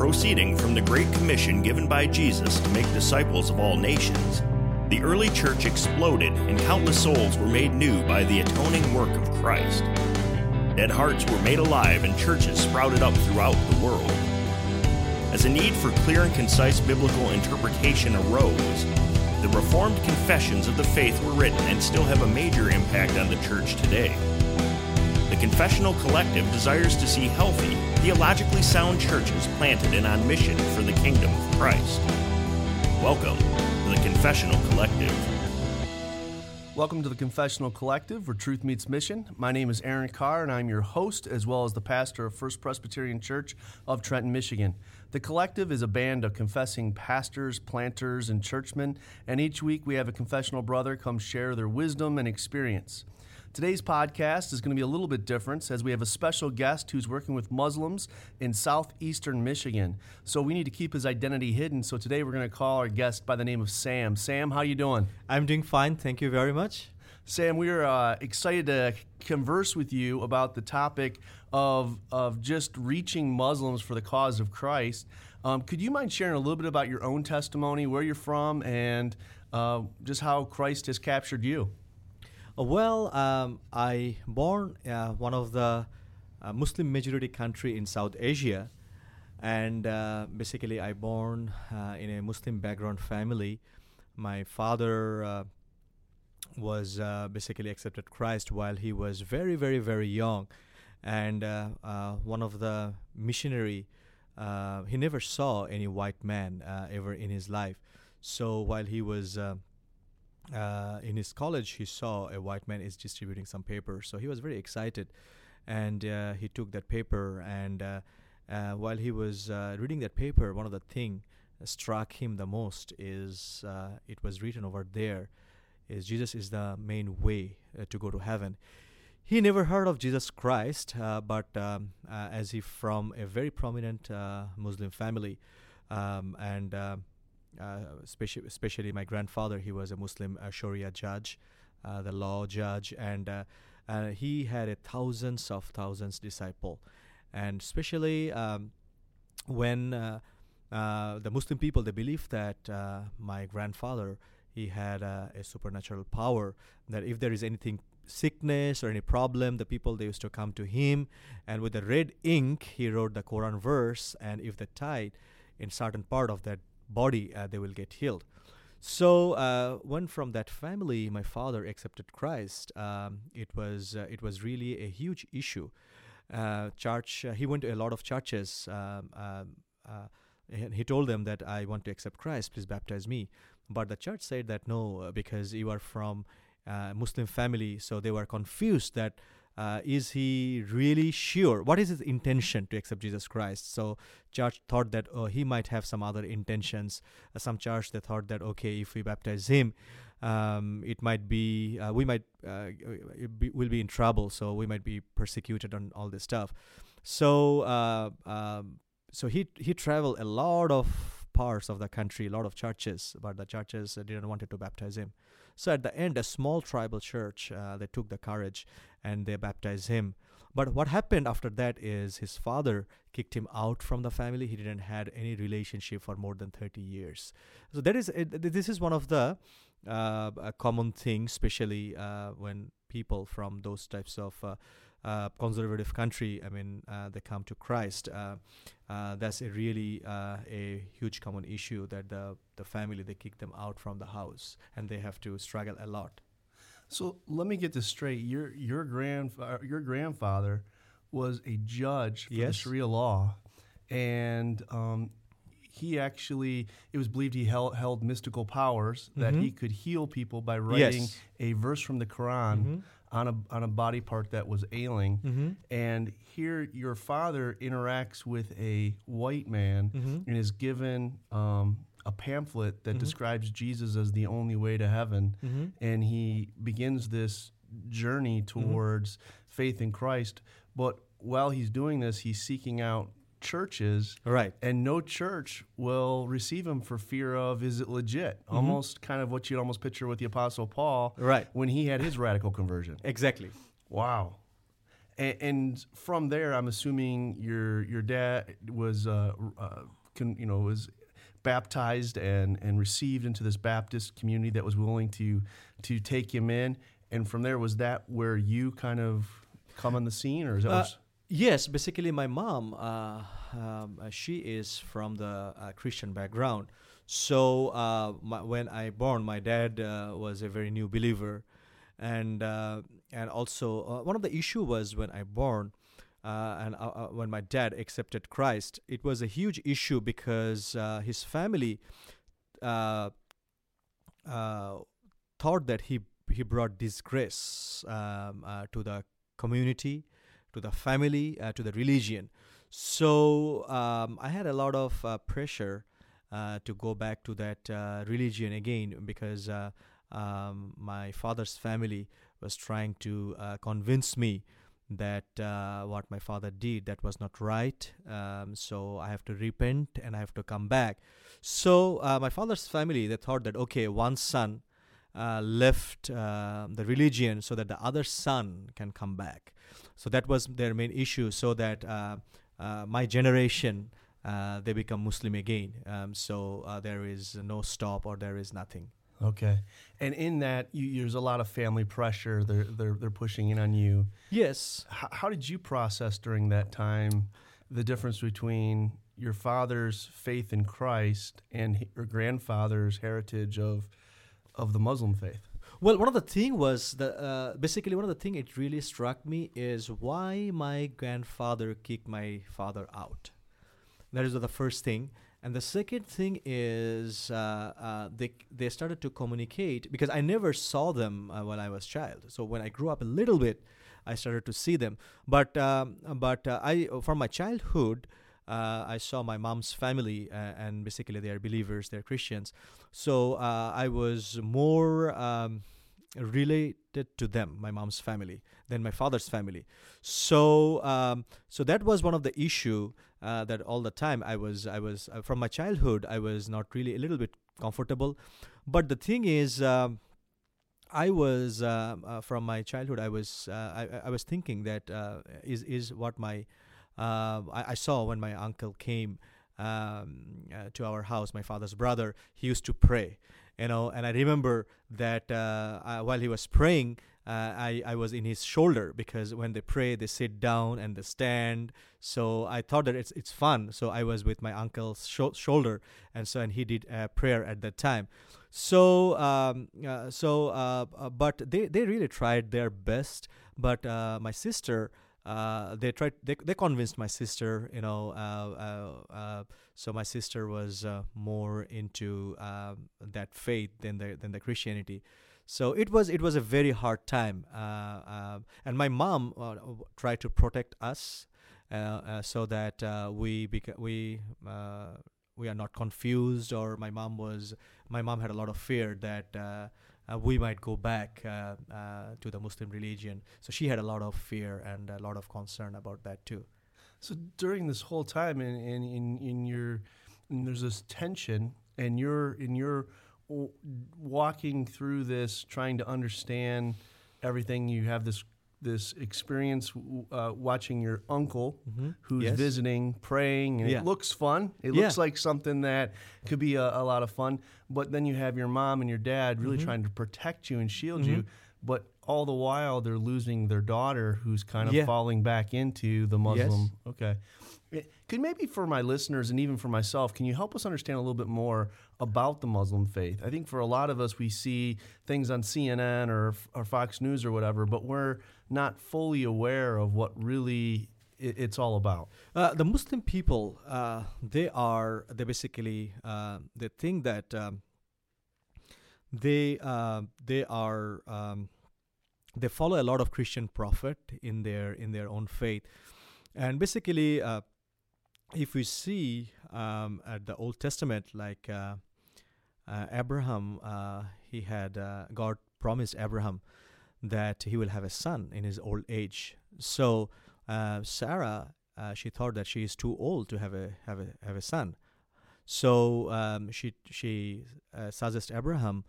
Proceeding from the Great Commission given by Jesus to make disciples of all nations, the early church exploded and countless souls were made new by the atoning work of Christ. Dead hearts were made alive and churches sprouted up throughout the world. As a need for clear and concise biblical interpretation arose, the Reformed confessions of the faith were written and still have a major impact on the church today. Confessional Collective desires to see healthy, theologically sound churches planted and on mission for the kingdom of Christ. Welcome to the Confessional Collective. Welcome to the Confessional Collective, where truth meets mission. My name is Aaron Carr, and I'm your host, as well as the pastor of First Presbyterian Church of Trenton, Michigan. The Collective is a band of confessing pastors, planters, and churchmen, and each week we have a confessional brother come share their wisdom and experience. Today's podcast is going to be a little bit different as we have a special guest who's working with Muslims in southeastern Michigan. So we need to keep his identity hidden. So today we're going to call our guest by the name of Sam. Sam, how you doing? I'm doing fine. Thank you very much. Sam, we are uh, excited to converse with you about the topic of, of just reaching Muslims for the cause of Christ. Um, could you mind sharing a little bit about your own testimony, where you're from, and uh, just how Christ has captured you? Uh, well, um, I born uh, one of the uh, Muslim majority country in South Asia, and uh, basically I born uh, in a Muslim background family. My father uh, was basically accepted Christ while he was very, very, very young, and one of the missionary. he never saw any white man ever in his life. So while he was uh, in his college, he saw a white man is distributing some papers, so he was very excited, and uh, he took that paper. And uh, uh while he was uh, reading that paper, one of the thing struck him the most is uh, it was written over there, is Jesus is the main way to go to heaven. He never heard of Jesus Christ, but um, as he from a very prominent Muslim family, um, and especially, especially my grandfather, he was a Muslim uh, Sharia judge, uh, the law judge, and he had a thousands of thousands disciple, and especially um, when the Muslim people they believe that my grandfather he had a supernatural power that if there is anything sickness or any problem the people they used to come to him and with the red ink he wrote the quran verse and if they tied in certain part of that body, uh, they will get healed. So uh, when from that family, my father accepted Christ, um, it was uh, it was really a huge issue. Uh, church, uh, he went to a lot of churches. Um, um uh, and he told them that I want to accept Christ. Please baptize me. But the church said that no, because you are from a Muslim family, so they were confused that uh, is he really sure? What is his intention to accept Jesus Christ? So church thought that oh, he might have some other intentions. Uh, some church they thought that okay, if we baptize him, um, it might be uh, we might uh, be, will be in trouble. So we might be persecuted on all this stuff. So uh, um, so he he traveled a lot of parts of the country, a lot of churches, but the churches didn't want to baptize him. So at the end, a small tribal church, uh, they took the courage and they baptized him. But what happened after that is his father kicked him out from the family. He didn't had any relationship for more than 30 years. So that is this is one of the uh, common things, especially uh, when people from those types of uh, conservative country, I mean, uh, they come to Christ. Uh, uh that's a really uh, a huge common issue that the the family they kick them out from the house and they have to struggle a lot. So let me get this straight. Your your grandfather your grandfather was a judge for yes. the Sharia law, and um, he actually it was believed he held, held mystical powers that mm-hmm. he could heal people by writing yes. a verse from the Quran. Mm-hmm on a on a body part that was ailing, mm-hmm. and here your father interacts with a white man mm-hmm. and is given um, a pamphlet that mm-hmm. describes Jesus as the only way to heaven, mm-hmm. and he begins this journey mm-hmm. towards faith in Christ. But while he's doing this, he's seeking out churches. Right. And no church will receive him for fear of is it legit? Mm-hmm. Almost kind of what you'd almost picture with the Apostle Paul. Right. When he had his radical conversion. Exactly. Wow. And, and, from there, I'm assuming your your dad was, uh, uh, con, you know, was baptized and and received into this Baptist community that was willing to to take him in. And from there, was that where you kind of come on the scene, or is that? Uh, yes, basically, my mom, uh, um, she is from the uh, Christian background. So uh, my, when I born, my dad uh, was a very new believer, and uh, and also uh, one of the issue was when I born, uh, and uh, when my dad accepted Christ, it was a huge issue because his family thought that he he brought disgrace um, to the community, to the family, to the religion. So um, I had a lot of pressure uh, to go back to that uh, religion again because uh, um, my father's family was trying to convince me that uh, what my father did that was not right um, so i have to repent and i have to come back so uh, my father's family they thought that okay one son uh, left the religion so that the other son can come back so that was their main issue so that my generation uh, they become Muslim again. Um, so uh, there is no stop or there is nothing. Okay, and in that, you, there's a lot of family pressure. They're they're they're pushing in on you. Yes. H- how did you process during that time the difference between your father's faith in Christ and your grandfather's heritage of of the Muslim faith? Well, one of the thing was that uh, basically one of the thing it really struck me is why my grandfather kicked my father out. That is the first thing. And the second thing is uh, uh, they they started to communicate because I never saw them uh, when I was child. So when I grew up a little bit, I started to see them. But um, but uh, I from my childhood. Uh, I saw my mom's family, uh, and basically they are believers, they're Christians. So I was more um, related to them, my mom's family, than my father's family. So, um, so that was one of the issue uh, that all the time I was, I was uh, from my childhood, I was not really a little bit comfortable. But the thing is, um, I was uh, uh from my childhood. I was, uh, I, I was thinking that uh, is is what my I, I, saw when my uncle came um, to our house. My father's brother. He used to pray you know and i remember that uh, uh, while he was praying uh, I, I was in his shoulder because when they pray they sit down and they stand so i thought that it's it's fun so i was with my uncle's sh- shoulder and so and he did prayer at that time so um, uh, so uh, uh, but they, they really tried their best but my sister uh, they tried they, they convinced my sister you know uh, uh, uh so my sister was uh, more into um, that faith than the than the christianity. So it was it was a very hard time and my mom tried to protect us so that we beca- we we are not confused or my mom was my mom had a lot of fear that we might go back uh, uh, to the Muslim religion. So she had a lot of fear and a lot of concern about that too. So during this whole time, in in in, in your and there's this tension, and you're in your walking through this, trying to understand everything. You have this this experience uh, watching your uncle mm-hmm. who's yes. visiting, praying, and yeah. it looks fun. It yeah. looks like something that could be a, a, lot of fun. But then you have your mom and your dad really mm-hmm. trying to protect you and shield mm-hmm. you. But all the while, they're losing their daughter who's kind of yeah. falling back into the Muslim. Yes. Okay. Could maybe for my listeners and even for myself, can you help us understand a little bit more about the Muslim faith? I think for a lot of us, we see things on CNN or, or Fox News or whatever, but we're not fully aware of what really it's all about. Uh, the Muslim people, uh, they are they basically uh, they think that um, they uh, they are um, they follow a lot of Christian prophet in their in their own faith, and basically uh, if we see um, at the Old Testament, like uh, Abraham, he had God promised Abraham that he will have a son in his old age. So uh, Sarah, uh, she thought that she is too old to have a have a have a son. So um, she she suggests Abraham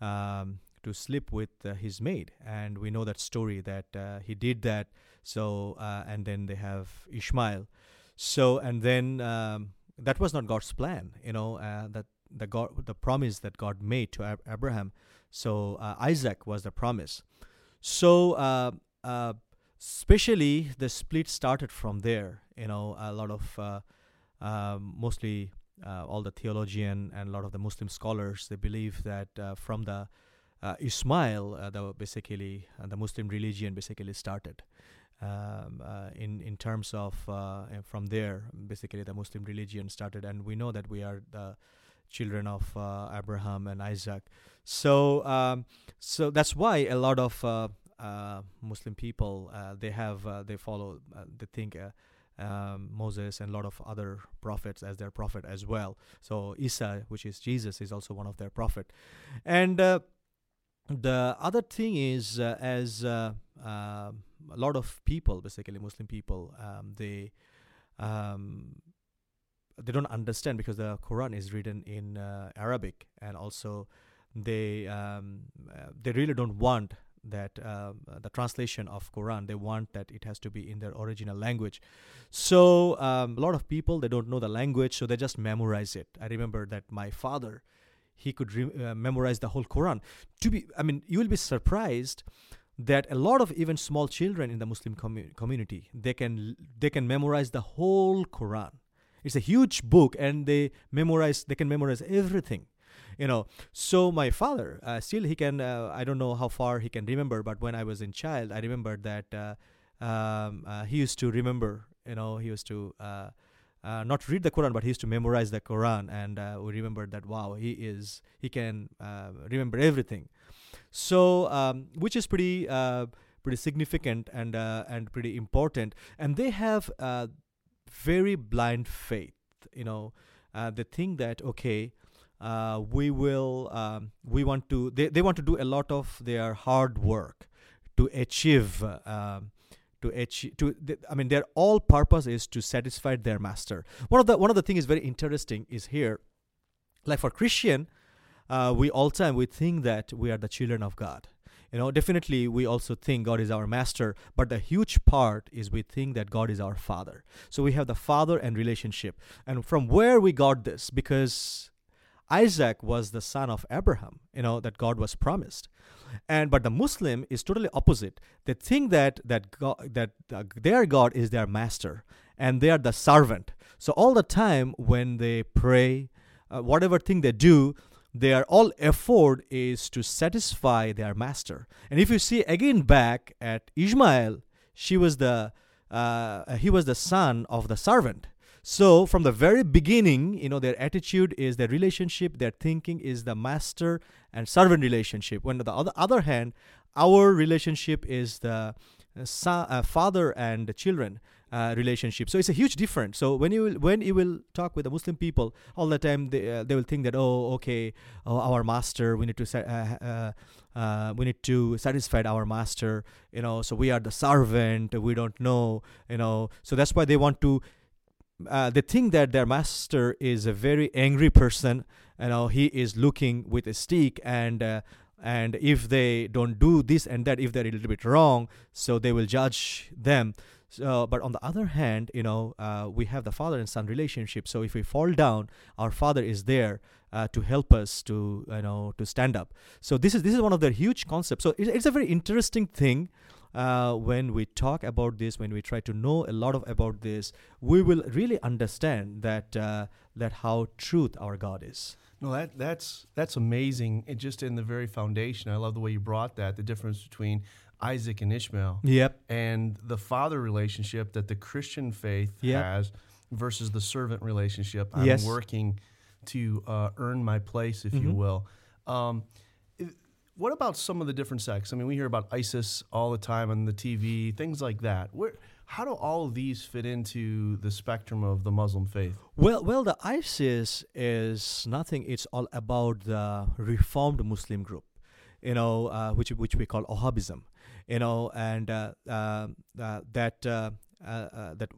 um, to sleep with uh, his maid, and we know that story that uh, he did that. So uh, and then they have Ishmael. So and then um, that was not God's plan. You know uh, that the God the promise that God made to Ab- Abraham. So uh, Isaac was the promise. So especially the split started from there. You know a lot of um, mostly uh, all the theologian and a lot of the Muslim scholars they believe that uh, from the uh, Ismail, uh, the basically uh, the Muslim religion basically started. Um, uh, in in terms of from there, basically the Muslim religion started, and we know that we are the children of Abraham and Isaac. So um, so that's why a lot of Muslim people they have they follow they think um, Moses and a lot of other prophets as their prophet as well. So Isa, which is Jesus, is also one of their prophet. And uh, the other thing is, uh, as uh, uh a lot of people, basically Muslim people, um, they um, they don't understand because the Quran is written in uh, Arabic, and also they um, uh, they really don't want that uh, the translation of Quran they want that it has to be in their original language. So um, a lot of people they don't know the language, so they just memorize it. I remember that my father he could re- uh, memorize the whole Quran. To be, I mean, you will be surprised that a lot of even small children in the Muslim commu- community they can they can memorize the whole Quran. It's a huge book, and they memorize they can memorize everything you know so my father uh, still he can uh, i don't know how far he can remember but when i was in child i remember that uh, um, uh, he used to remember you know he used to uh, uh, not read the Quran, but he used to memorize the Quran, and we remember that wow, he is he can remember everything. So, um, which is pretty pretty significant and and pretty important. And they have very blind faith. You know, they think that okay, uh, we will um, we want to they, they want to do a lot of their hard work to achieve uh, to achieve to i mean their all purpose is to satisfy their master. One of the one of the things is very interesting is here like for christian uh, we all time we think that we are the children of god. You know definitely we also think god is our master but the huge part is we think that god is our father. So we have the father and relationship. And from where we got this? Because Isaac was the son of Abraham, you know, that God was promised. And but the Muslim is totally opposite. They think that that God, that uh, their God is their master and they are the servant. So all the time when they pray, uh, whatever thing they do, their all effort is to satisfy their master. And if you see again back at Ishmael, she was the uh, he was the son of the servant so from the very beginning, you know, their attitude is their relationship, their thinking is the master and servant relationship. When on the other, other hand, our relationship is the uh, uh, father and children uh, relationship. So it's a huge difference. So when you will, when you will talk with the Muslim people, all the time they, uh, they will think that oh okay, oh, our master, we need to uh, uh, we need to satisfy our master. You know, so we are the servant. We don't know. You know, so that's why they want to uh, they think that their master is a very angry person. You know, he is looking with a stick, and uh, and if they don't do this and that, if they're a little bit wrong, so they will judge them. So, but on the other hand, you know, uh, we have the father and son relationship. So if we fall down, our father is there uh, to help us to, you know, to stand up. So this is this is one of the huge concepts. So it, it's a very interesting thing uh, when we talk about this, when we try to know a lot of about this, we will really understand that uh, that how truth our God is. No, that that's that's amazing. It just in the very foundation. I love the way you brought that. The difference between Isaac and Ishmael. Yep. And the father relationship that the Christian faith yep. has versus the servant relationship. I'm yes. working to uh, earn my place, if mm-hmm. you will. Um, what about some of the different sects? I mean, we hear about ISIS all the time on the TV, things like that. Where, how do all these fit into the spectrum of the Muslim faith? Well, well, the ISIS is nothing. It's all about the reformed Muslim group, you know, uh, which which we call Wahhabism, you know, and uh, uh, uh that uh, uh, that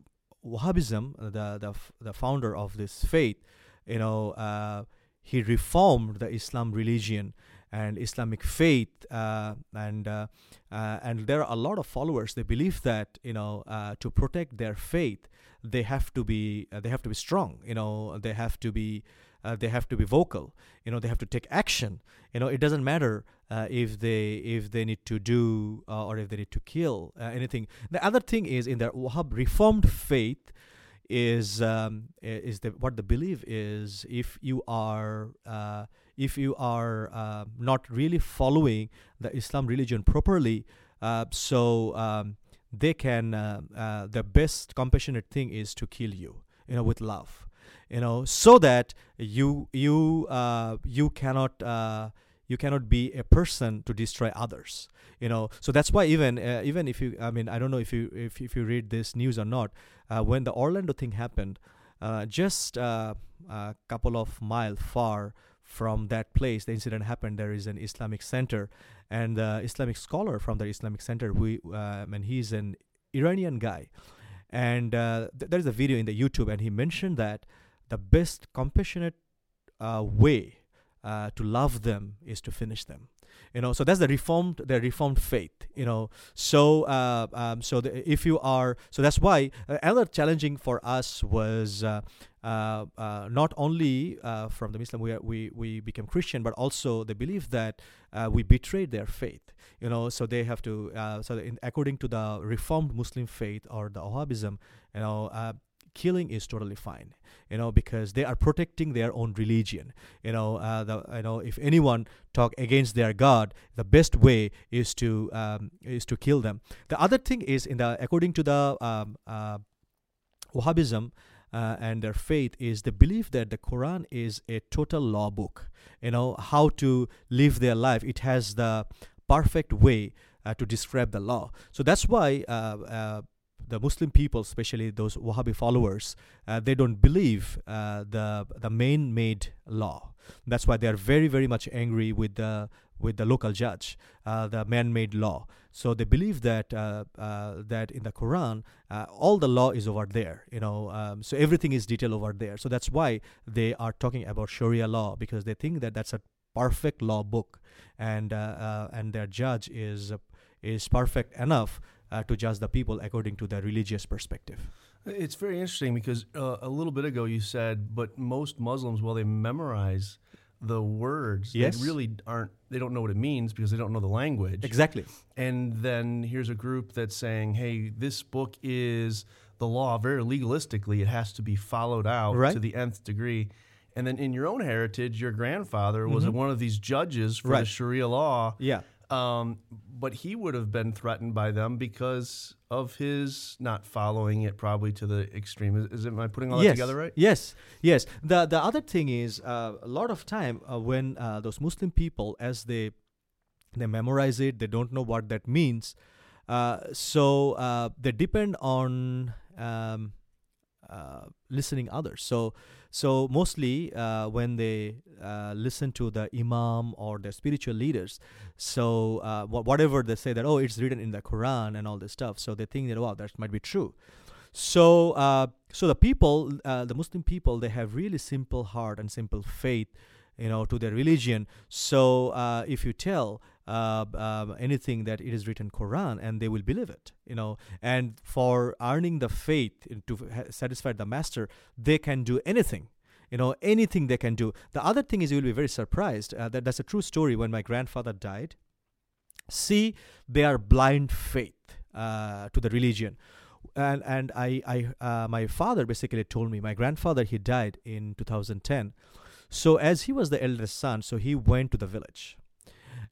Wahhabism, the the the founder of this faith, you know, he reformed the Islam religion and Islamic faith, uh, and uh, uh, and there are a lot of followers. They believe that you know uh, to protect their faith, they have to be uh, they have to be strong. You know, they have to be uh, they have to be vocal. You know, they have to take action. You know, it doesn't matter if they if they need to do or if they need to kill anything. The other thing is in their Wahhab Reformed faith is um, is the what the belief is if you are if you are uh, not really following the Islam religion properly, uh, so um, they can uh, uh, the best compassionate thing is to kill you, you know, with love, you know, so that you you uh, you cannot you cannot be a person to destroy others you know. So that's why even uh, even if you i mean i don't know if you if, if you read this news or not uh, when the orlando thing happened uh, just a couple of miles far from that place the incident happened there is an islamic center and the islamic scholar from the islamic center who um, and he's an iranian guy. And uh, th- there's a video in the youtube and he mentioned that the best compassionate uh, way uh, to love them is to finish them you know so that's the reformed the reformed faith you know. So uh, um, so the, if you are so that's why uh, another challenging for us was uh, uh, uh not only uh, from the Muslim we, we we became Christian but also the belief that we betrayed their faith you know. So they have to so in, according to the reformed Muslim faith or the Wahhabism you know killing is totally fine you know because they are protecting their own religion. You know uh, the, you know if anyone talk against their god the best way is to um, is to kill them. The other thing is in the according to the um, uh, wahhabism uh, and their faith is the belief that the quran is a total law book. You know how to live their life. It has the perfect way uh, to describe the law. So that's why uh, uh, the Muslim people, especially those Wahhabi followers, uh, they don't believe uh, the the man-made law. That's why they are very very much angry with the with the local judge, uh, the man-made law. So they believe that uh, uh, that in the Quran, uh, all the law is over there. You know, um, so everything is detailed over there. So that's why they are talking about Sharia law because they think that that's a perfect law book, and and their judge is is perfect enough uh, to judge the people according to their religious perspective. It's very interesting because uh, a little bit ago you said, but most Muslims, while they memorize the words, yes. they really aren't, they don't know what it means because they don't know the language. Exactly. And then here's a group that's saying, hey, this book is the law, very legalistically, it has to be followed out right. to the nth degree. And then in your own heritage, your grandfather mm-hmm. was one of these judges for right. the Sharia law. Yeah. Um, but he would have been threatened by them because of his not following it probably to the extreme. Is, is it, am I putting all yes. that together right? Yes, yes. The the other thing is uh, a lot of time uh, when uh, those Muslim people, as they they memorize it, they don't know what that means. Uh, so uh, they depend on um, uh, listening others. So so mostly uh, when they uh, listen to the imam or the spiritual leaders, so uh, wh- whatever they say that oh it's written in the Quran and all this stuff, so they think that wow that might be true. So uh, so the people, the Muslim people, they have really simple heart and simple faith, you know, to their religion. So uh, if you tell uh, um, anything that it is written Quran, and they will believe it. You know, and for earning the faith to satisfy the master, they can do anything. You know, anything they can do. The other thing is, you will be very surprised. Uh, that that's a true story. When my grandfather died, see, they are blind faith uh, to the religion and and I I uh, my father basically told me my grandfather he died in 2010 so as he was the eldest son so he went to the village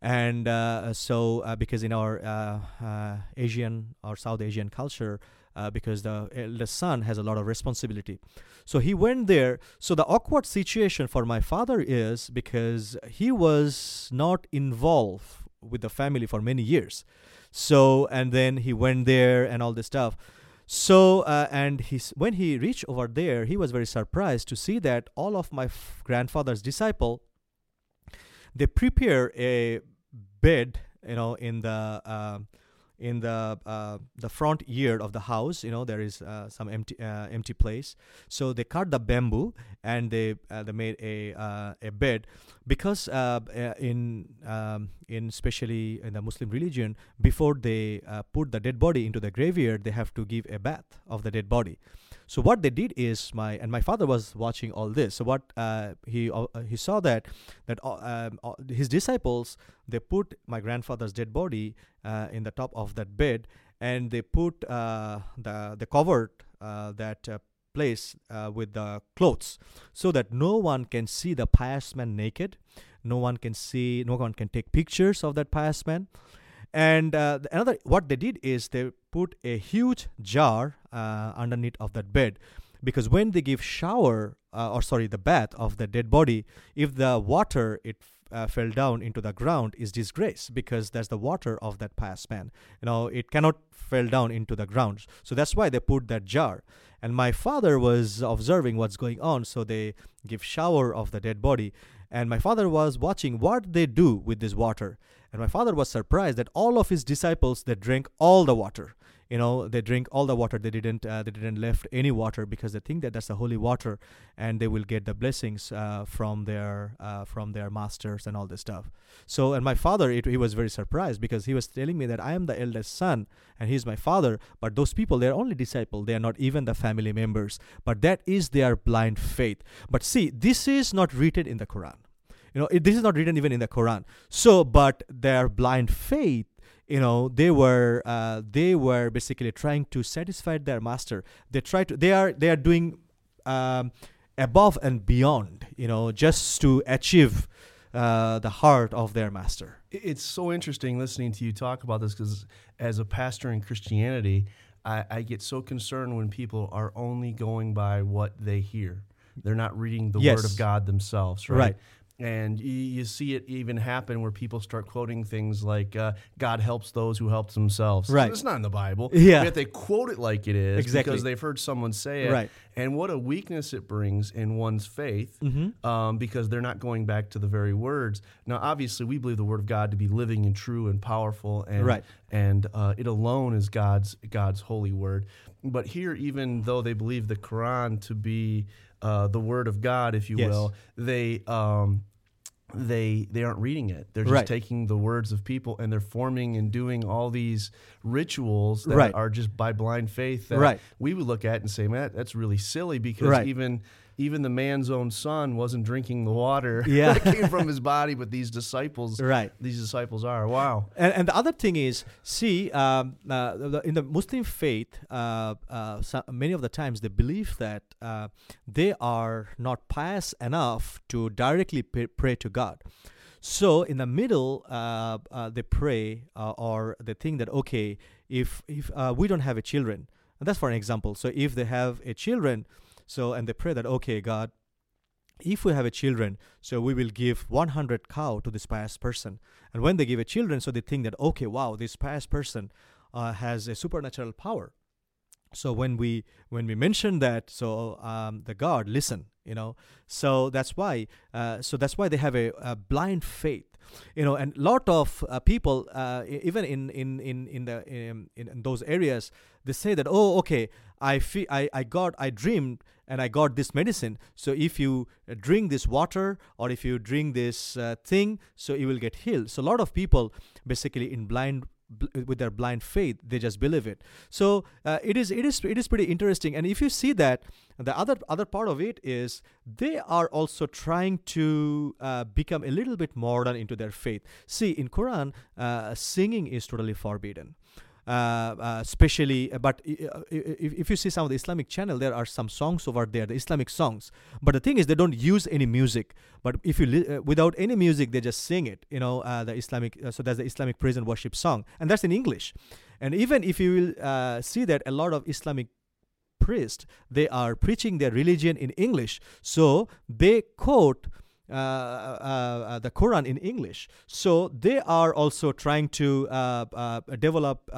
and uh, so uh, because in our uh, uh, Asian or South Asian culture, uh, because the eldest son has a lot of responsibility. So he went there. So the awkward situation for my father is because he was not involved with the family for many years. So and then he went there and all this stuff. So uh, and he's when he reached over there, he was very surprised to see that all of my f- grandfather's disciple they prepare a bed, you know, in the uh, in the uh, the front yard of the house. You know, there is uh, some empty uh, empty place. So they cut the bamboo and they uh, they made a uh, a bed because uh, in um, in especially in the Muslim religion, before they put the dead body into the graveyard, they have to give a bath of the dead body. So what they did is my and my father was watching all this. So what uh, he uh, he saw that that uh, um, uh, his disciples they put my grandfather's dead body uh, in the top of that bed and they put uh, the the covered that place with the clothes so that no one can see the pious man naked. No one can see. No one can take pictures of that pious man. And uh, another, what they did is they put a huge jar uh, underneath of that bed, because when they give shower uh, or sorry the bath of the dead body, if the water it uh, fell down into the ground is disgrace because that's the water of that past man. You know it cannot fell down into the ground, so that's why they put that jar. And my father was observing what's going on, so they give shower of the dead body, and my father was watching what they do with this water. And my father was surprised that all of his disciples they drank all the water you know they drink all the water they didn't uh, they didn't left any water because they think that that's the holy water and they will get the blessings uh, from their uh, from their masters and all this stuff. So and my father it, he was very surprised because he was telling me that i am the eldest son and he's my father but those people they're only disciple they are not even the family members but that is their blind faith. But see this is not written in the quran. You know it, this is not written even in the quran. So but their blind faith you know they were uh, they were basically trying to satisfy their master they try to they are they are doing um, above and beyond you know just to achieve uh, the heart of their master it's so interesting listening to you talk about this because as a pastor in christianity I, I get so concerned when people are only going by what they hear they're not reading the yes. word of God themselves, right? Right and you, you, see it even happen where people start quoting things like uh, "God helps those who help themselves." Right. It's not in the Bible. Yeah. Yet they quote it like it is exactly. because they've heard someone say it. Right. And what a weakness it brings in one's faith mm-hmm. um, because they're not going back to the very words. Now, obviously, we believe the Word of God to be living and true and powerful, and right. and uh, it alone is God's God's holy word. But here, even though they believe the Quran to be uh, the word of God, if you yes. will, they um, they they aren't reading it. They're just right. taking the words of people and they're forming and doing all these rituals that right. are just by blind faith that right. we would look at and say, man, that's really silly because even even the man's own son wasn't drinking the water yeah. that came from his body, but these disciples, right? These disciples are wow. And, and the other thing is, see, um, uh, in the Muslim faith, uh, uh, so many of the times they believe that uh, they are not pious enough to directly pray, pray to God. So in the middle, uh, uh, they pray or they think that okay, if if we don't have a children, and that's for an example. So if they have a children so, and they pray that, okay, God, if we have a children, so we will give 100 cow to this pious person. And when they give a children, so they think that, okay, wow, this pious person uh, has a supernatural power. So when we when we mention that, so um, the God listen, you know. So that's why, uh, so that's why they have a, a blind faith you know and lot of uh, people uh, even in in in in the in, in, those areas they say that oh okay i feel i i got i dreamed and i got this medicine. So if you drink this water or if you drink this uh, thing so you will get healed. So a lot of people basically in blind with their blind faith they just believe it. So uh, it is it is it is pretty interesting. And if you see that the other other part of it is they are also trying to uh, become a little bit modern into their faith. See in quran uh, singing is totally forbidden. uh, uh, Uh, uh, especially uh, but uh, if, if you see some of the islamic channel there are some songs over there the islamic songs. But the thing is they don't use any music. But if you li- without any music they just sing it you know the islamic so that's the islamic praise and worship song. And that's in english. And even if you will see that a lot of islamic priests they are preaching their religion in english. So they quote uh, uh, uh, the Quran in English. So they are also trying to develop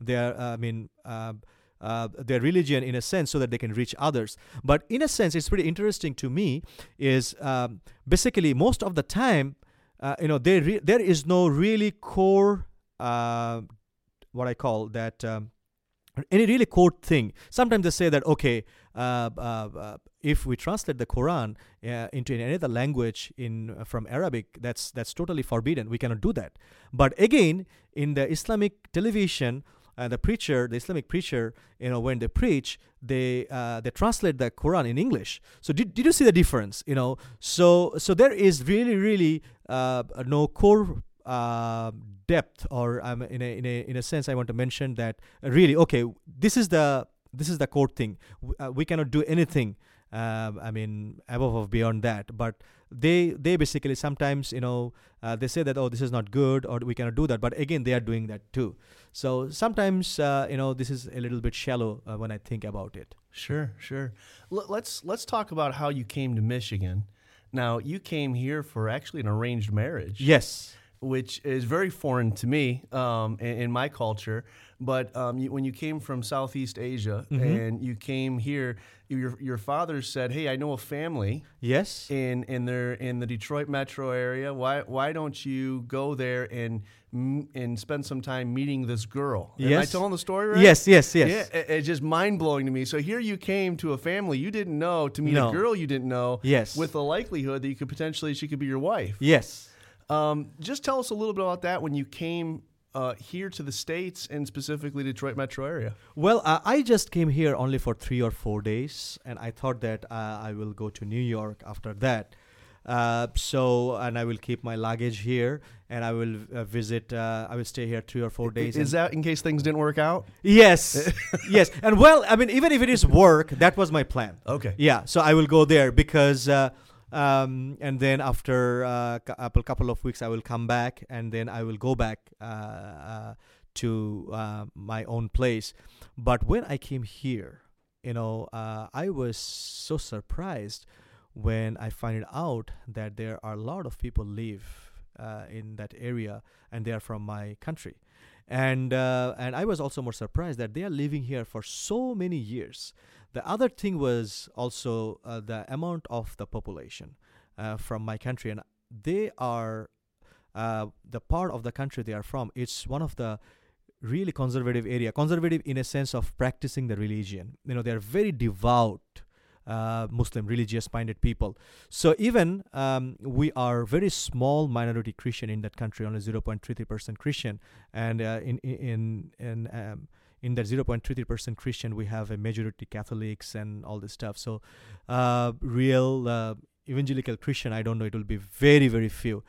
their, I mean, uh, their religion in a sense so that they can reach others but in a sense it's pretty interesting to me is um, basically most of the time uh, you know there re- there is no really core uh, what I call that. Um, any really core thing. Sometimes they say that okay, uh, uh, uh, if we translate the Quran uh, into another language in uh, from Arabic, that's that's totally forbidden. We cannot do that. But again, in the Islamic television, uh, the preacher, the Islamic preacher, you know, when they preach, they they translate the Quran in English. So did, did you see the difference? You know, so so there is really really no core uh, depth or um, in, a, in, a, in a sense i want to mention that uh, really okay this is the this is the core thing. We, uh, we cannot do anything uh, i mean above or beyond that. But they they basically sometimes you know uh, they say that oh this is not good or we cannot do that. But again they are doing that too. So sometimes uh, you know this is a little bit shallow uh, when i think about it. Sure sure. L- let's let's talk about how you came to michigan. Now you came here for actually an arranged marriage. Yes which is very foreign to me um, in, in, my culture. But um, you, when you came from Southeast Asia mm-hmm. and you came here, your your father said, "Hey, I know a family. Yes, in in their in the Detroit metro area. Why why don't you go there and and spend some time meeting this girl?" Yes. I telling the story right? Yes, yes, yes. Yeah, it, it's just mind blowing to me. So here you came to a family you didn't know to meet no. a girl you didn't know. Yes, with the likelihood that you could potentially she could be your wife. Yes. Um, just tell us a little bit about that when you came uh, here to the states and specifically Detroit metro area. Well, uh, I just came here only for three or four days, and I thought that uh, I will go to New York after that. Uh, so, and I will keep my luggage here, and I will uh, visit. Uh, I will stay here three or four days. Is that in case things didn't work out? Yes, yes. And well, I mean, even if it is work, that was my plan. Okay. Yeah. So I will go there because um, and then after uh, a couple of weeks, I will come back, and then I will go back uh, uh, to uh, my own place. But when I came here, you know, I was so surprised when I find out that there are a lot of people live in that area, and they are from my country. And and I was also more surprised that they are living here for so many years the other thing was also uh, the amount of the population uh, from my country, and they are uh, the part of the country they are from. It's one of the really conservative area, conservative in a sense of practicing the religion. You know, they are very devout. Uh, Muslim religious-minded people. So even um, we are very small minority Christian in that country, only 0.33 percent Christian, and uh, in in in um, in that 0.33% Christian, we have a majority Catholics and all this stuff. So, uh, real uh, evangelical Christian, I don't know, it will be very, very few.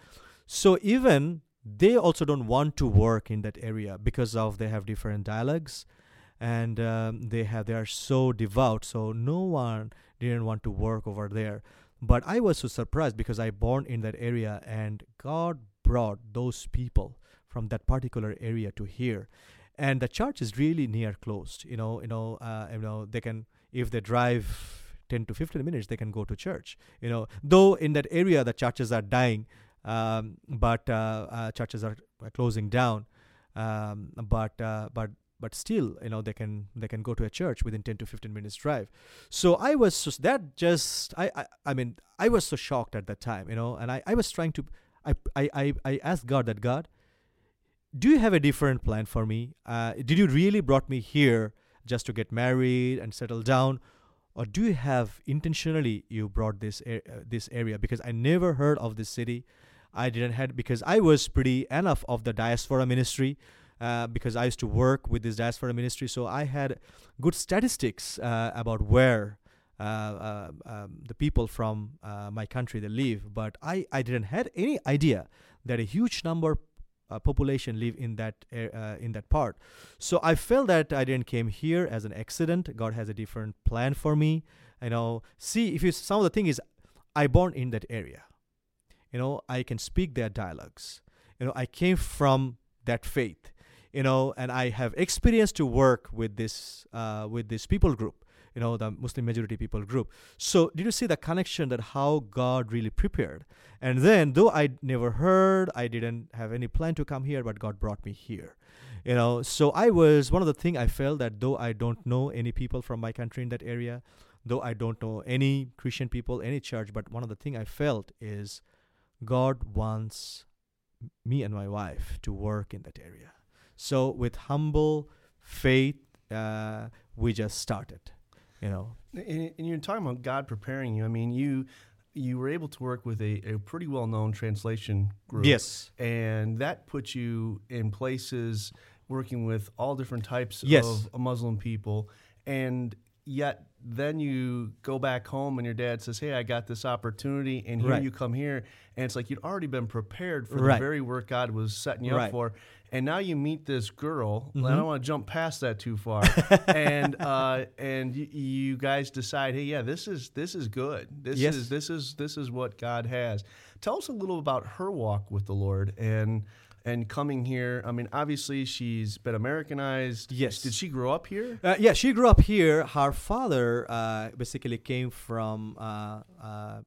So, even they also don't want to work in that area because of they have different dialogues and um, they have they are so devout so no one didn't want to work over there but i was so surprised because i born in that area and god brought those people from that particular area to here and the church is really near closed. You know, you know, uh, you know, they can if they drive 10 to 15 minutes, they can go to church. You know, though in that area the churches are dying, um, but uh, uh, churches are closing down. Um, but uh, but but still, you know, they can they can go to a church within 10 to 15 minutes drive. So I was so that just I, I I mean I was so shocked at that time, you know, and I I was trying to I I I, I asked God that God do you have a different plan for me? Uh, did you really brought me here just to get married and settle down, or do you have intentionally you brought this uh, this area? Because I never heard of this city. I didn't had because I was pretty enough of the diaspora ministry. Uh, because I used to work with this diaspora ministry, so I had good statistics uh, about where uh, uh, um, the people from uh, my country they live. But I, I didn't had any idea that a huge number population live in that in that part. So I felt that I didn't came here as an accident. God has a different plan for me. You know, see if you some of the thing is, I born in that area. You know, I can speak their dialogues. You know, I came from that faith. You know, and I have experience to work with this uh, with this people group you know the muslim majority people group. So did you see the connection that how god really prepared? And then though i never heard i didn't have any plan to come here but god brought me here you know. So i was one of the thing i felt that though i don't know any people from my country in that area though i don't know any christian people any church but one of the thing i felt is god wants me and my wife to work in that area So with humble faith, uh, we just started. You know, and, and, you're talking about God preparing you. I mean, you you were able to work with a, a pretty well known translation group. Yes, and that put you in places working with all different types yes. of Muslim people, and yet then you go back home and your dad says, "Hey, I got this opportunity," and here right. you come here, and it's like you'd already been prepared for right. the very work God was setting you right. up for, and now you meet this girl. Mm-hmm. I don't want to jump past that too far, and uh, and y- you guys decide, "Hey, yeah, this is this is good. This yes. is this is this is what God has." Tell us a little about her walk with the Lord and and coming here. I mean, obviously she's been Americanized. Yes. Did she grow up here? Uh, yeah, she grew up here. Her father uh, basically came from uh, uh,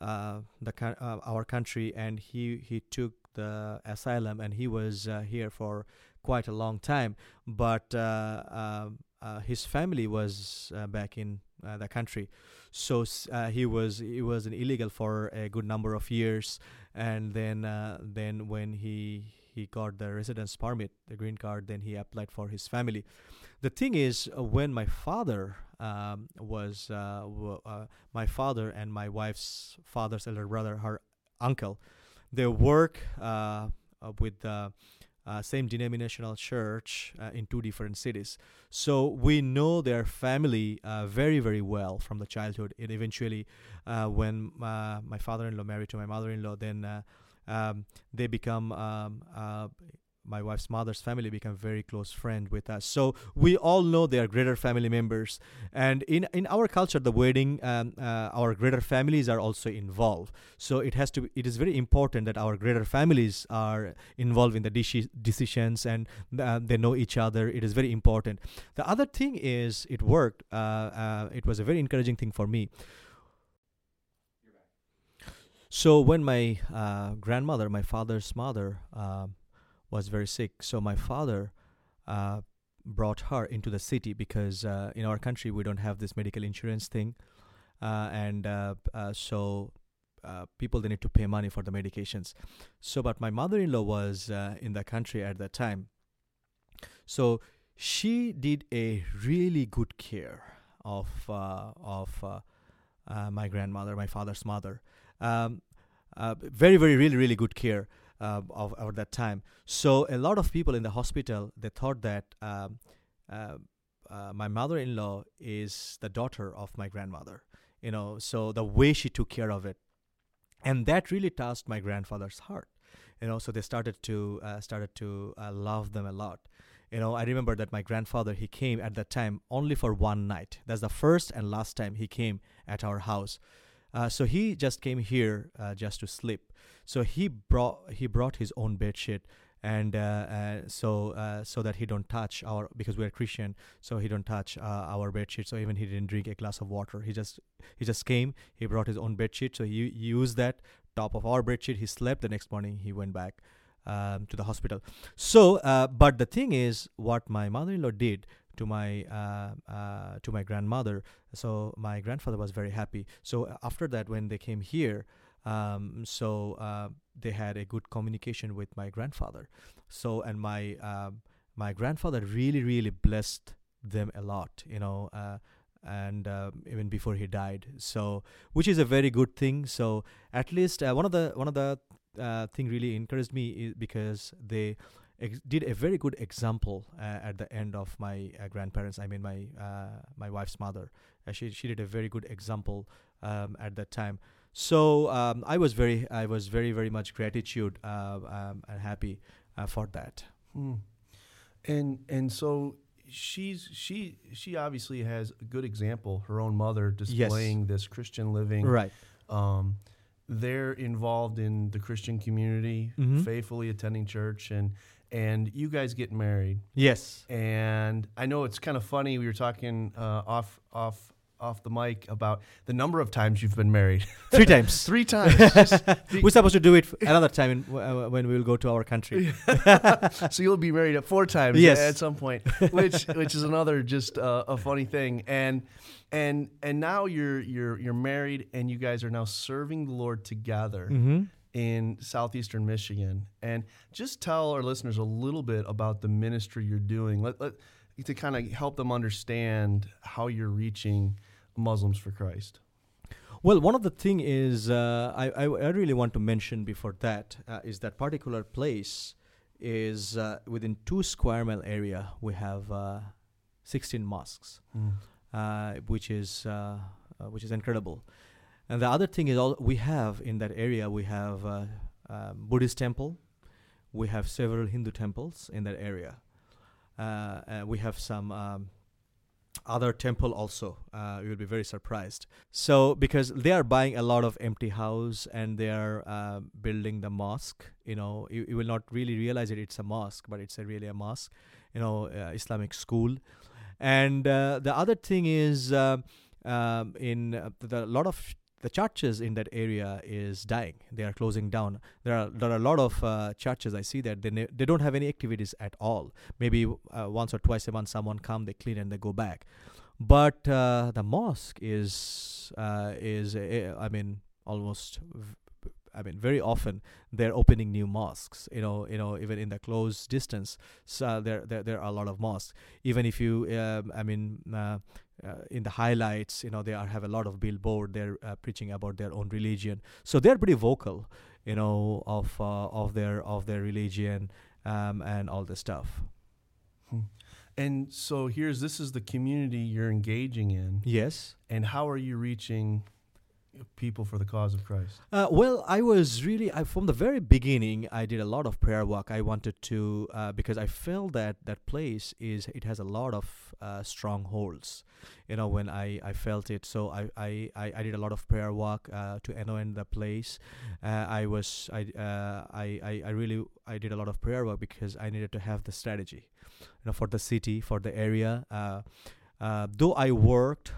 uh the uh, our country, and he he took the asylum, and he was uh, here for quite a long time. But um, his family was back in the country, so he was he was an illegal for a good number of years, and then then when he he got the residence permit, the green card, then he applied for his family. The thing is, uh, when my father um, was uh, w- uh, my father and my wife's father's elder brother, her uncle, they work uh, with the uh, same denominational church uh, in two different cities. So we know their family uh, very, very well from the childhood. And eventually, when my father-in-law married to my mother-in-law, then um, they become um, uh, my wife's mother's family become very close friend with us. So we all know they are greater family members. And in in our culture the wedding um, uh, our greater families are also involved. So it has to Be, it is very important that our greater families are involved in the deci- decisions and uh, they know each other. It is very important. The other thing is it worked uh, uh it was a very encouraging thing for me. So when my uh, grandmother, my father's mother, uh, was very sick, so my father uh, brought her into the city because uh, in our country we don't have this medical insurance thing, uh, and uh, so people they need to pay money for the medications. So, but my mother-in-law was in the country at that time, so she did a really good care of of my grandmother, my father's mother. Um, uh, very, very, really, really good care uh, of, that time. So a lot of people in the hospital they thought that um, uh, uh, my mother-in-law is the daughter of my grandmother. You know, so the way she took care of it, and that really touched my grandfather's heart. You know, so they started to uh, started to uh, love them a lot. You know, I remember that my grandfather he came at that time only for one night. That's the first and last time he came at our house. Uh, so he just came here just to sleep. So he brought he brought his own bed sheet and uh, uh so uh, so that he don't touch our because we are Christian, so he don't touch uh, our bed sheet. So even he didn't drink a glass of water. He just he just came. He brought his own bed sheet. So he, he used that top of our bed sheet. He slept. The next morning he went back. Um, to the hospital. So, but the thing is, what my mother-in-law did, to my uh, uh, to my grandmother. So my grandfather was very happy. So uh, after that, when they came here, um, so uh, they had a good communication with my grandfather. So and my um, my grandfather really really blessed them a lot. You know. Uh, and uh, even before he died, so which is a very good thing. So at least one of the one of the thing really encouraged me is because they ex- did a very good example uh, at the end of my uh, grandparents. I mean, my uh, my wife's mother. Uh, she she did a very good example um, at that time. So um, I was very I was very very much gratitude uh, um, and happy uh, for that. Hmm. And and so she's she she obviously has a good example. Her own mother displaying yes. this Christian living. Right. Um, they're involved in the Christian community, mm-hmm. faithfully attending church, and and you guys get married. Yes. And I know it's kind of funny. We were talking uh, off off off the mic about the number of times you've been married. Three times. Three times. We're supposed to do it another time in, uh, when we will go to our country. so you'll be married at four times yes. at some point, which which is another just uh, a funny thing. And and and now you're you're you're married and you guys are now serving the Lord together. Mm-hmm in southeastern Michigan. And just tell our listeners a little bit about the ministry you're doing let, let, to kind of help them understand how you're reaching Muslims for Christ. Well, one of the thing is uh, I, I, I really want to mention before that uh, is that particular place is uh, within two square mile area we have uh, 16 mosques, mm. which is uh, which is incredible. And the other thing is all we have in that area we have uh, um, Buddhist temple, we have several Hindu temples in that area. Uh, we have some um, other temple also. Uh, you will be very surprised. So because they are buying a lot of empty house and they are uh, building the mosque, you know, you, you, will not really realize it. It's a mosque, but it's a really a mosque, you know, uh, Islamic school. And uh, the other thing is um, um in uh, the, a lot of the churches in that area is dying. They are closing down. There are there are a lot of uh, churches I see that they ne- they don't have any activities at all. Maybe uh, once or twice a month someone come, they clean and they go back. But uh, the mosque is uh, is uh, I mean almost I mean, very often they're opening new mosques. You know, you know, even in the close distance, so there there, there are a lot of mosques. Even if you, um, I mean, uh, in the highlights, you know, they are have a lot of billboard. They're uh, preaching about their own religion, so they're pretty vocal, you know, of uh, of their of their religion um, and all this stuff. Hmm. And so here's this is the community you're engaging in. Yes. And how are you reaching people for the cause of Christ? Uh, well, I was really I, from the very beginning. I did a lot of prayer work. I wanted to uh, because I felt that that place is it has a lot of uh, strongholds. You know, when I, I felt it, so I, I, I did a lot of prayer work uh, to anoint the place. Uh, I was I, uh, I I really I did a lot of prayer work because I needed to have the strategy, you know, for the city for the area. though I worked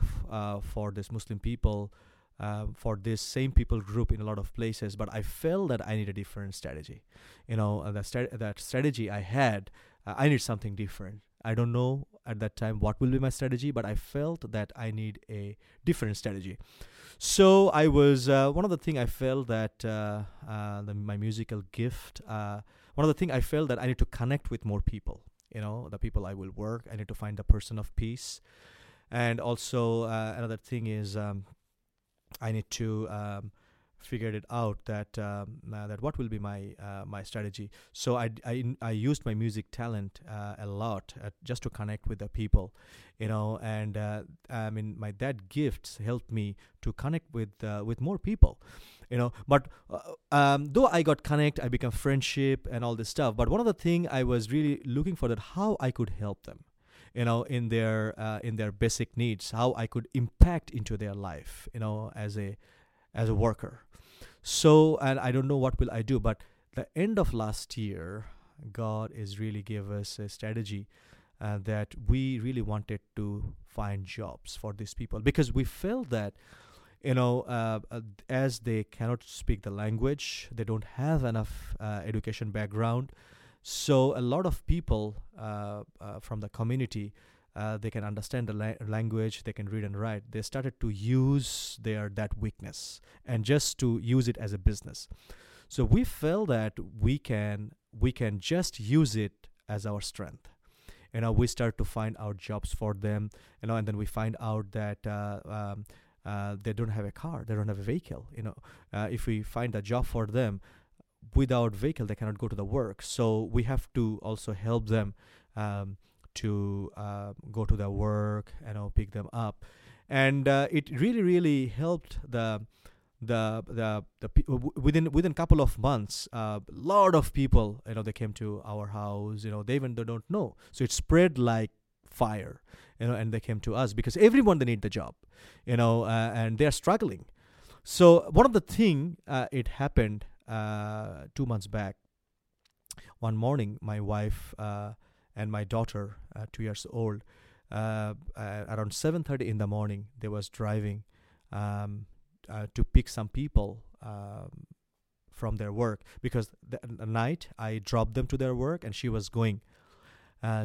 for this Muslim people uh, for this same people group in a lot of places, but I felt that I need a different strategy. You know, uh, that, st- that strategy I had, uh, I need something different. I don't know at that time what will be my strategy, but I felt that I need a different strategy. So I was uh, one of the thing I felt that uh, uh, the, my musical gift. one of the thing I felt that I need to connect with more people. You know, the people I will work. I need to find the person of peace, and also another thing is um, I need to um, figure it out that um, uh, that what will be my uh, my strategy. So I, I, I used my music talent uh, a lot uh, just to connect with the people, you know, and uh, I mean my that gifts helped me to connect with with more people. You know, but um, though I got connect, I become friendship and all this stuff. But one of the thing I was really looking for that how I could help them you know in their uh, in their basic needs how i could impact into their life you know as a as a worker. So and i don't know what will i do but the end of last year god is really gave us a strategy uh, that we really wanted to find jobs for these people. Because we felt that you know uh, uh, as they cannot speak the language they don't have enough uh, education background so a lot of people uh, uh, from the community, uh, they can understand the la- language, they can read and write. They started to use their that weakness and just to use it as a business. So we felt that we can we can just use it as our strength. You know, we start to find out jobs for them. You know, and then we find out that. Uh, um, uh, they don't have a car, they don't have a vehicle. You know, uh, if we find a job for them, without vehicle they cannot go to the work. So we have to also help them um, to uh, go to their work you know pick them up. And uh, it really really helped the the the the within within a couple of months a uh, lot of people you know they came to our house you know they even they don't know. So it spread like fire you know and they came to us because everyone they need the job you know uh, and they're struggling. So one of the thing uh, it happened uh, two months back. One morning, my wife uh, and my daughter, uh, two years old, uh, uh, around 7:30 in the morning, they was driving um, uh, to pick some people um, from their work because the, the, night I dropped them to their work and she was going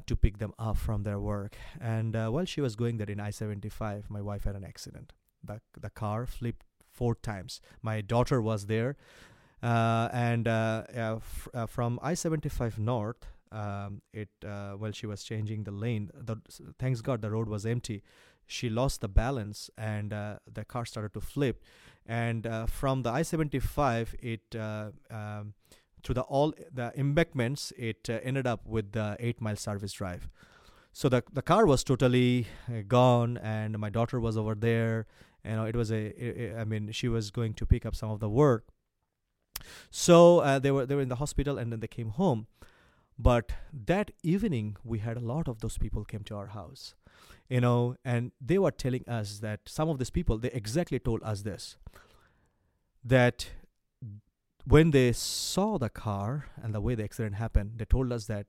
to pick them up from their work. And while she was going there in I-75, my wife had an accident. The the car flipped four times. My daughter was there uh, and uh, f- uh, from I-75 north, um, it uh, while she was changing the lane, the, thanks God the road was empty. She lost the balance and uh, the car started to flip. And uh, from the I-75, it um, through the all the embankments, it ended up with the eight mile service drive. So the the car was totally gone, and my daughter was over there. You know, it was a. I mean, she was going to pick up some of the work so uh, they were they were in the hospital and then they came home. But that evening we had a lot of those people came to our house, you know, and they were telling us that some of these people they exactly told us this that when they saw the car and the way the accident happened, they told us that,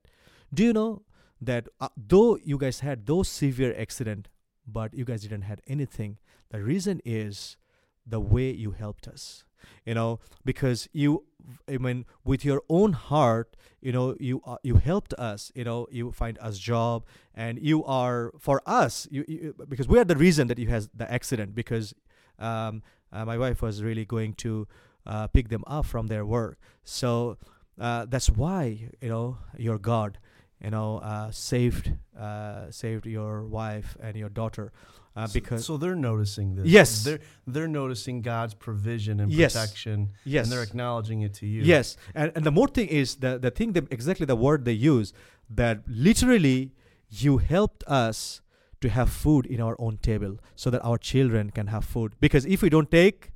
do you know that uh, though you guys had those severe accident, but you guys didn't had anything. The reason is the way you helped us you know because you i mean with your own heart you know you uh, you helped us you know you find us job and you are for us you, you because we are the reason that you has the accident because um, uh, my wife was really going to uh, pick them up from their work. So uh, that's why you know your god you know uh, saved uh, saved your wife and your daughter uh, so, because so they're noticing this. Yes, they're they're noticing God's provision and yes. protection. Yes, and they're acknowledging it to you. Yes, and and the more thing is the the thing that exactly the word they use that literally you helped us to have food in our own table so that our children can have food because if we don't take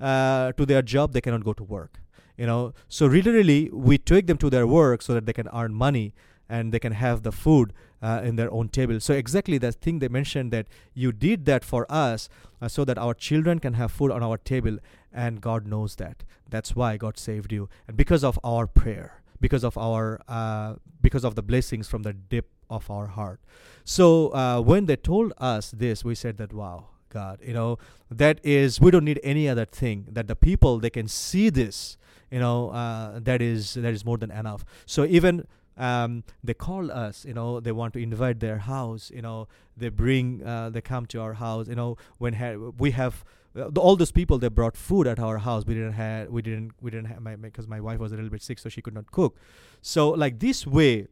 uh, to their job they cannot go to work you know so literally we take them to their work so that they can earn money and they can have the food uh, in their own table. So exactly the thing they mentioned that you did that for us uh, so that our children can have food on our table, and God knows that. That's why God saved you, and because of our prayer, because of our uh, because of the blessings from the depth of our heart. So uh, when they told us this, we said that wow. God, you know, that is, we don't need any other thing. That the people they can see this, you know, uh, that is that is more than enough. So even um, they call us you know they want to invite their house you know they bring uh, they come to our house you know when ha- we have uh, all those people they brought food at our house. We didn't have we didn't we didn't have my because my wife was a little bit sick so she could not cook. So like this way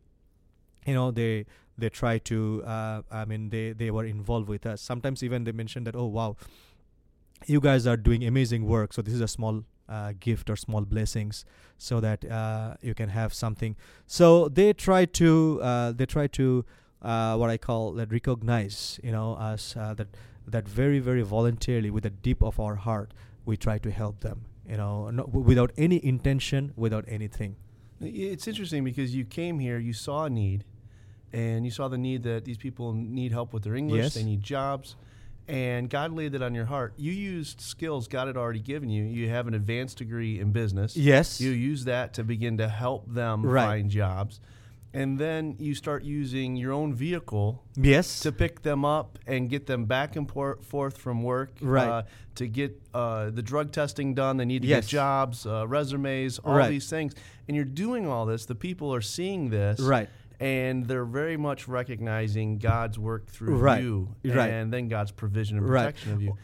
you know they they try to uh, i mean they they were involved with us. Sometimes even they mentioned that oh wow you guys are doing amazing work so this is a small uh, gift or small blessings so that uh, you can have something so they try to uh, they try to uh, what i call that recognize you know us uh, that that very very voluntarily with the deep of our heart we try to help them you know no, without any intention without anything it's interesting because you came here you saw a need and you saw the need that these people need help with their english yes. they need jobs and God laid it on your heart. You used skills God had already given you. You have an advanced degree in business. Yes. You use that to begin to help them right. find jobs. And then you start using your own vehicle yes to pick them up and get them back and por- forth from work right uh, to get uh, the drug testing done they need to yes. get jobs uh, resumes all right. these things and you're doing all this the people are seeing this right and they're very much recognizing God's work through right. you, right. and then God's provision and protection right. of you.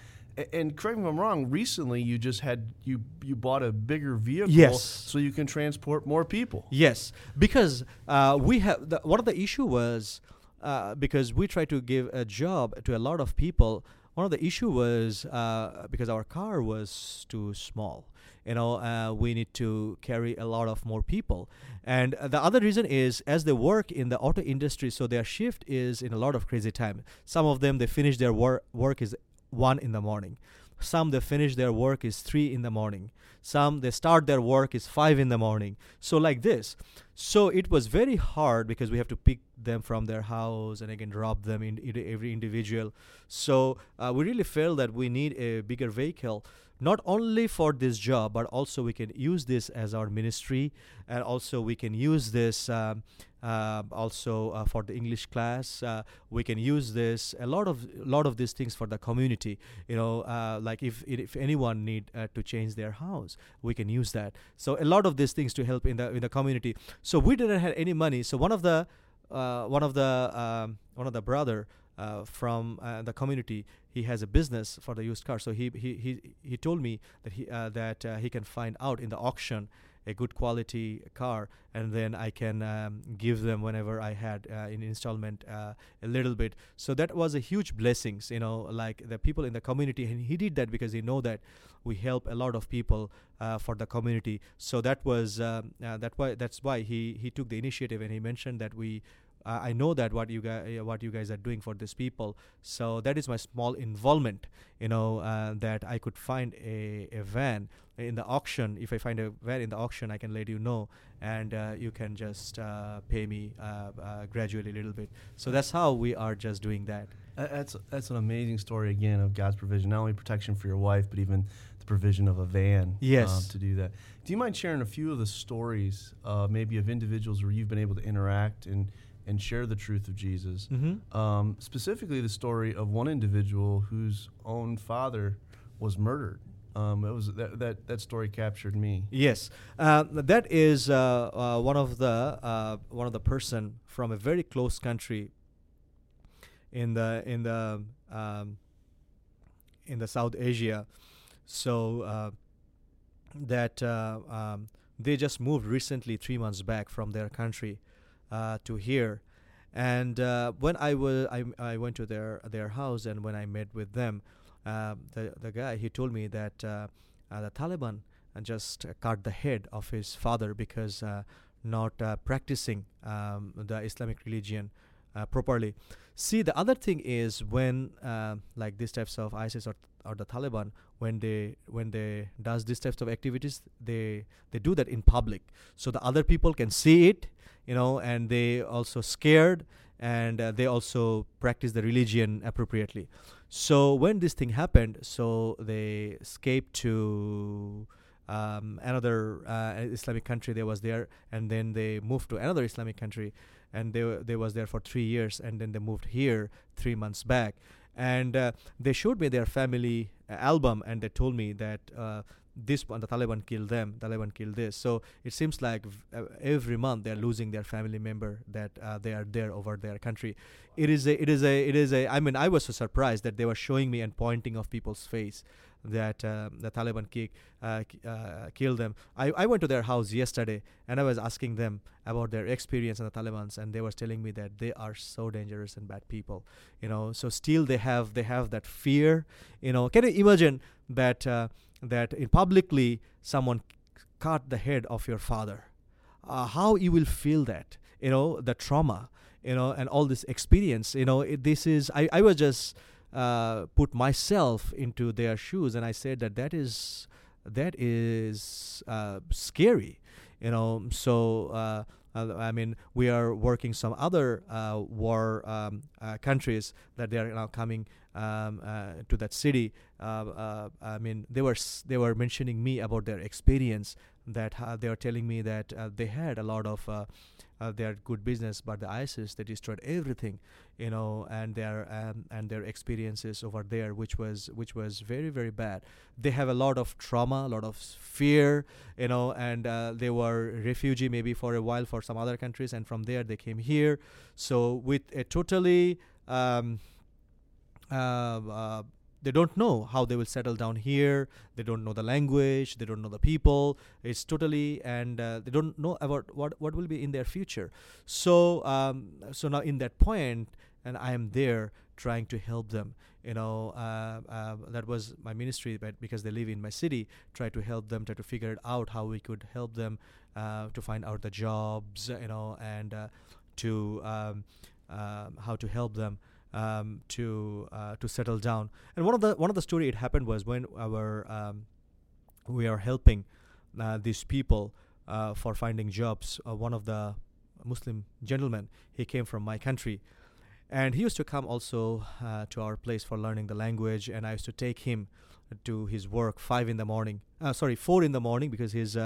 And correct me if I'm wrong. Recently, you just had you you bought a bigger vehicle, yes. so you can transport more people. Yes, because uh, we have the, one of the issue was uh, because we try to give a job to a lot of people. One of the issue was uh, because our car was too small you know uh, we need to carry a lot of more people. And the other reason is as they work in the auto industry so their shift is in a lot of crazy time. Some of them they finish their wor- work is 1 in the morning. Some they finish their work is 3 in the morning. Some they start their work is 5 in the morning. So like this. So it was very hard because we have to pick them from their house and again drop them in, in every individual. So uh, we really felt that we need a bigger vehicle not only for this job but also we can use this as our ministry and also we can use this um, uh, also uh, for the english class. Uh, we can use this a lot of lot of these things for the community. You know uh, like if if anyone need uh, to change their house we can use that. So a lot of these things to help in the in the community. So we didn't have any money. So one of the uh, one of the um, one of the brother from the community. He has a business for the used car, so he he he, he told me that he uh, that uh, he can find out in the auction a good quality car, and then I can um, give them whenever I had uh, in installment uh, a little bit. So that was a huge blessings, you know, like the people in the community, and he did that because he know that we help a lot of people uh, for the community. So that was um, that why that's why he he took the initiative, and he mentioned that we uh, I know that what you guys what you guys are doing for these people. So that is my small involvement. You know uh, that I could find a, a van in the auction. If I find a van in the auction, I can let you know, and uh, you can just uh, pay me uh, uh, gradually a little bit. So that's how we are just doing that. That's that's an amazing story again of God's provision, not only protection for your wife, but even the provision of a van. Yes. to do that. Do you mind sharing a few of the stories, maybe of individuals where you've been able to interact and and share the truth of Jesus. Mm-hmm. Um, specifically, the story of one individual whose own father was murdered. Um, it was that, that that story captured me. Yes, uh, that is uh, uh, one of the uh, one of the person from a very close country in the in the um, in the South Asia. So uh, that uh, um, they just moved recently, three months back from their country uh, to here. And uh, when I was I, I went to their their house and when I met with them, uh, the the guy he told me that uh, uh, the Taliban just cut the head of his father because uh, not practicing um, the Islamic religion properly. See, the other thing is when like these types of ISIS or or the Taliban when they when they does these types of activities they they do that in public so the other people can see it you know and they also scared and uh, they also practice the religion appropriately. So when this thing happened so they escaped to um, another uh, Islamic country they was there and then they moved to another Islamic country and they they was there for 3 years and then they moved here 3 months back. And uh, they showed me their family uh, album and they told me that uh, this one the taliban killed them taliban killed this so it seems like v- uh, every month they're losing their family member that uh, they are there over their country it is a it is a it is a i mean i was so surprised that they were showing me and pointing of people's face that um, the Taliban kick, uh, uh, killed them. I, I went to their house yesterday and I was asking them about their experience in the Taliban's, and they were telling me that they are so dangerous and bad people. You know, so still they have they have that fear. You know, can you imagine that uh, that in publicly someone cut the head of your father? Uh, how you will feel that? You know, the trauma. You know, and all this experience. You know, it, this is I I was just uh, put myself into their shoes, and I said that that is that is uh, scary, you know. So uh, uh I mean, we are working some other uh, war um, uh, countries that they are now coming um, to that city. I mean, they were s- they were mentioning me about their experience that they are telling me that they had a lot of uh, good business, but the ISIS they destroyed everything, you know, and their um, and their experiences over there, which was which was very very bad. They have a lot of trauma, a lot of fear, you know, and uh, they were refugee maybe for a while for some other countries, and from there they came here. So with a totally um, uh, uh they don't know how they will settle down here. They don't know the language. They don't know the people. It's totally and uh, they don't know about what what will be in their future. So um, so now in that point and i am there trying to help them. You know uh, uh, that was my ministry but because they live in my city try to help them try to figure it out how we could help them uh, to find out the jobs you know and uh, to um, um, how to help them um, to uh, to settle down. And one of the one of the story it happened was when our um, we are helping uh, these people uh, for finding jobs. Uh, one of the Muslim gentlemen he came from my country, and he used to come also uh, to our place for learning the language. And I used to take him to his work five in the morning. Uh, sorry, four in the morning because his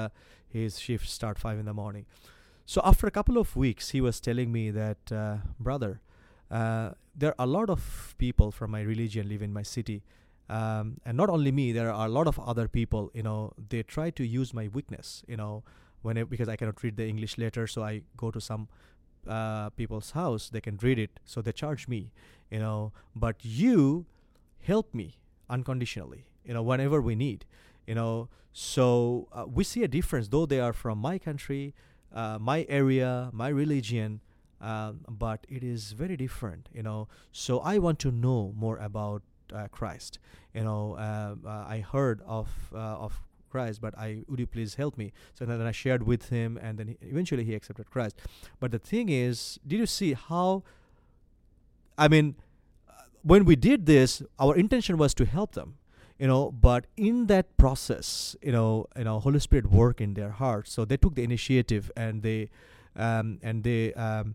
his shift start five in the morning. So after a couple of weeks, he was telling me that, brother, uh, there are a lot of people from my religion live in my city um, and not only me there are a lot of other people you know they try to use my weakness you know when because i cannot read the english letter so i go to some uh, people's house, they can read it, so they charge me, you know. But you help me unconditionally, you know, whenever we need, you know. So uh, we see a difference, though they are from my country, uh, my area, my religion, um, but it is very different, you know. So I want to know more about uh, Christ. You know, uh, uh, I heard of uh, of Christ, but I would you please help me? So then I shared with him, and then he, eventually he accepted Christ. But the thing is, did you see how? I mean, when we did this, our intention was to help them, you know. But in that process, you know, you know, Holy Spirit work in their hearts. So they took the initiative and they, um, and they. Um,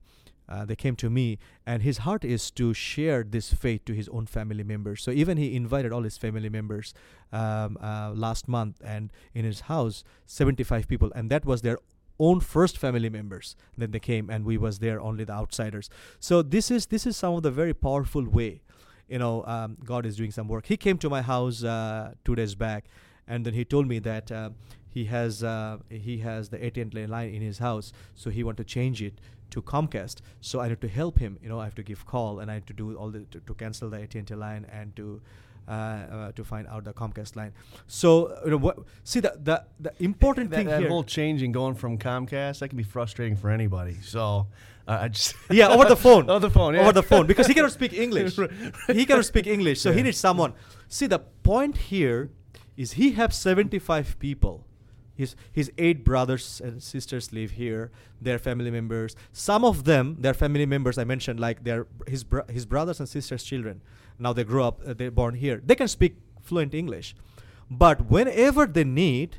uh, they came to me and his heart is to share this faith to his own family members. So even he invited all his family members um, uh, last month and in his house 75 people and that was their own first family members. Then they came and we was there only the outsiders. So this is this is some of the very powerful way you know um, god is doing some work. He came to my house uh, two days back and then he told me that uh, he has uh, he has the AT&T line in his house, so he want to change it to Comcast. So I need to help him. You know, I have to give call and I have to do all the to, to cancel the AT&T line and to uh, uh, to find out the Comcast line. So you know, what, see the the, the important that, thing that here. whole changing going from Comcast that can be frustrating for anybody. So uh, I just yeah, over the phone. over the phone, yeah. Over the phone because he cannot speak English. he cannot speak English, so he needs someone. See, the point here is he have 75 people. His his eight brothers and sisters live here. Their family members. Some of them, their family members, I mentioned, like their his bro- his brothers and sisters' children. Now they grew up. Uh, they're born here. They can speak fluent English, but whenever they need,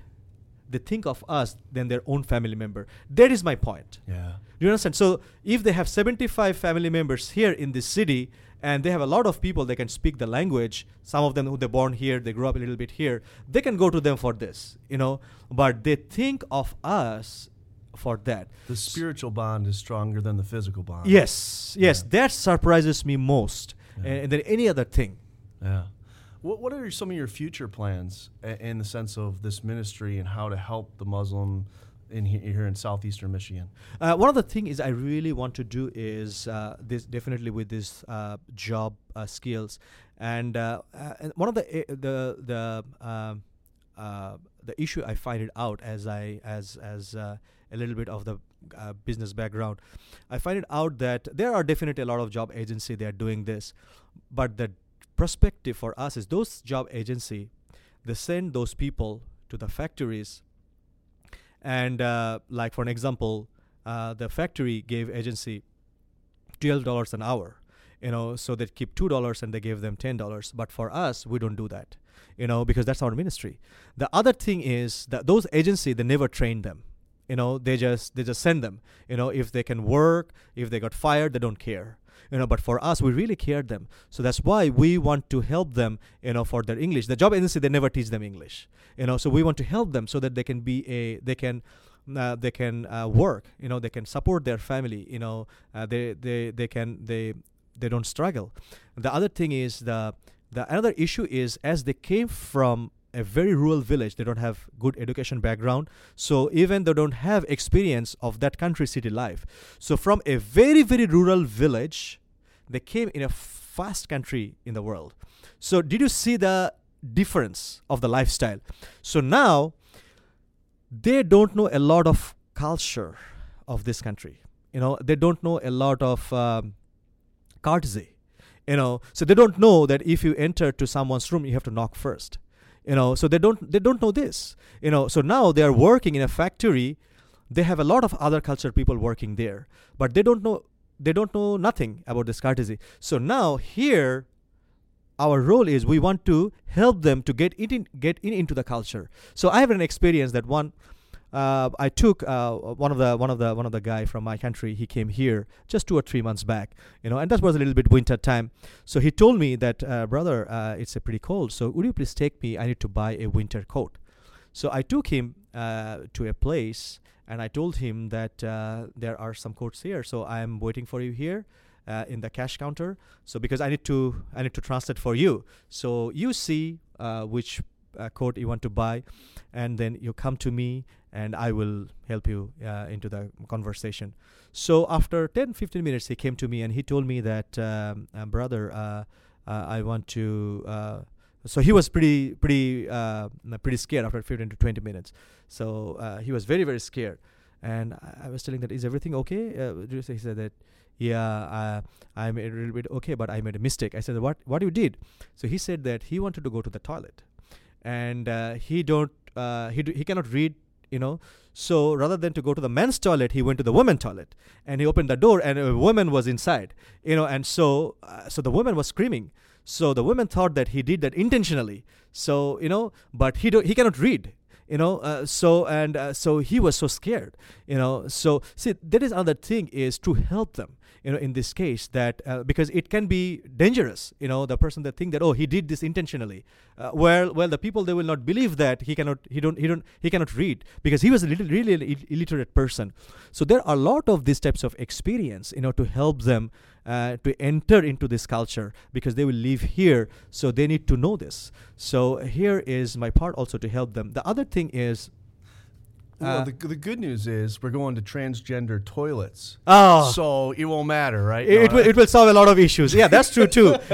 they think of us than their own family member. That is my point. yeah. Do you understand? So if they have 75 family members here in this city and they have a lot of people they can speak the language, some of them who they born here, they grew up a little bit here, they can go to them for this, you know. But they think of us for that. The spiritual bond is stronger than the physical bond. Yes, yes, Yeah. that surprises me most Yeah. uh, than any other thing. Yeah. What What are some of your future plans in the sense of this ministry and how to help the Muslim in he- here in southeastern Michigan? Uh, one of the things is I really want to do is uh, this definitely with this uh, job uh, skills, and, uh, uh, and one of the the the um, the issue I find it out as I as as a little bit of the business background, I find it out that there are definitely a lot of job agency they are doing this, but the perspective for us is those job agency, they send those people to the factories and uh, like for an example uh, the factory gave agency $12 an hour you know so they keep $2 and they give them $10 but for us we don't do that you know because that's our ministry. The other thing is that those agency they never train them you know they just they just send them you know if they can work if they got fired they don't care you know but for us we really care them. So that's why we want to help them you know for their english. The job agency they never teach them english you know so we want to help them so that they can be a they can uh, they can uh, work you know they can support their family you know uh, they they they can they they don't struggle. The other thing is the the another issue is as they came from a very rural village. They don't have good education background. So even they don't have experience of that country city life. So from a very very rural village they came in a fast country in the world. So did you see the difference of the lifestyle? So now they don't know a lot of culture of this country. You know they don't know a lot of um, courtesy you know so they don't know that if you enter to someone's room you have to knock first you know so they don't they don't know this you know so now they are working in a factory. They have a lot of other culture people working there but they don't know they don't know nothing about this courtesy so now here our role is we want to help them to get in, get in into the culture. So i have an experience that one uh, I took uh, one of the one of the one of the guy from my country. He came here just two or three months back, you know, and that was a little bit winter time. So he told me that, uh, brother, uh, it's a pretty cold. So would you please take me? I need to buy a winter coat. So I took him uh, to a place, and I told him that uh, there are some coats here. So I am waiting for you here. In the cash counter so because i need to i need to translate for you so you see which uh, coat you want to buy, and then you come to me and I will help you uh, into the conversation. So after 10, 15 minutes, he came to me and he told me that, um, uh, brother, uh, uh I want to. Uh, so he was pretty, pretty, uh, pretty scared after 15 to 20 minutes. So he was very, very scared. And I, I was telling that, is everything okay? he said that, yeah, I'm a little bit okay, but I made a mistake. I said, what, what you did? So he said that he wanted to go to the toilet, and he don't, he do, he cannot read you know. So rather than to go to the men's toilet he went to the women's toilet and he opened the door and a woman was inside you know. And so uh, so the woman was screaming. So the women thought that he did that intentionally. So you know but he do, he cannot read you know uh, so and uh, so he was so scared you know. So see that is another thing is to help them you know in this case that uh, because it can be dangerous you know the person that think that oh he did this intentionally. Uh, well well the people they will not believe that he cannot he don't he don't he cannot read because he was a little really Ill- illiterate person. So there are a lot of these types of experience you know to help them uh, to enter into this culture because they will live here so they need to know this so here is my part also to help them the other thing is well, uh, the, the good news is we're going to transgender toilets. Oh. So it won't matter, right? It, no, it, will, it will solve a lot of issues. Yeah, that's true too.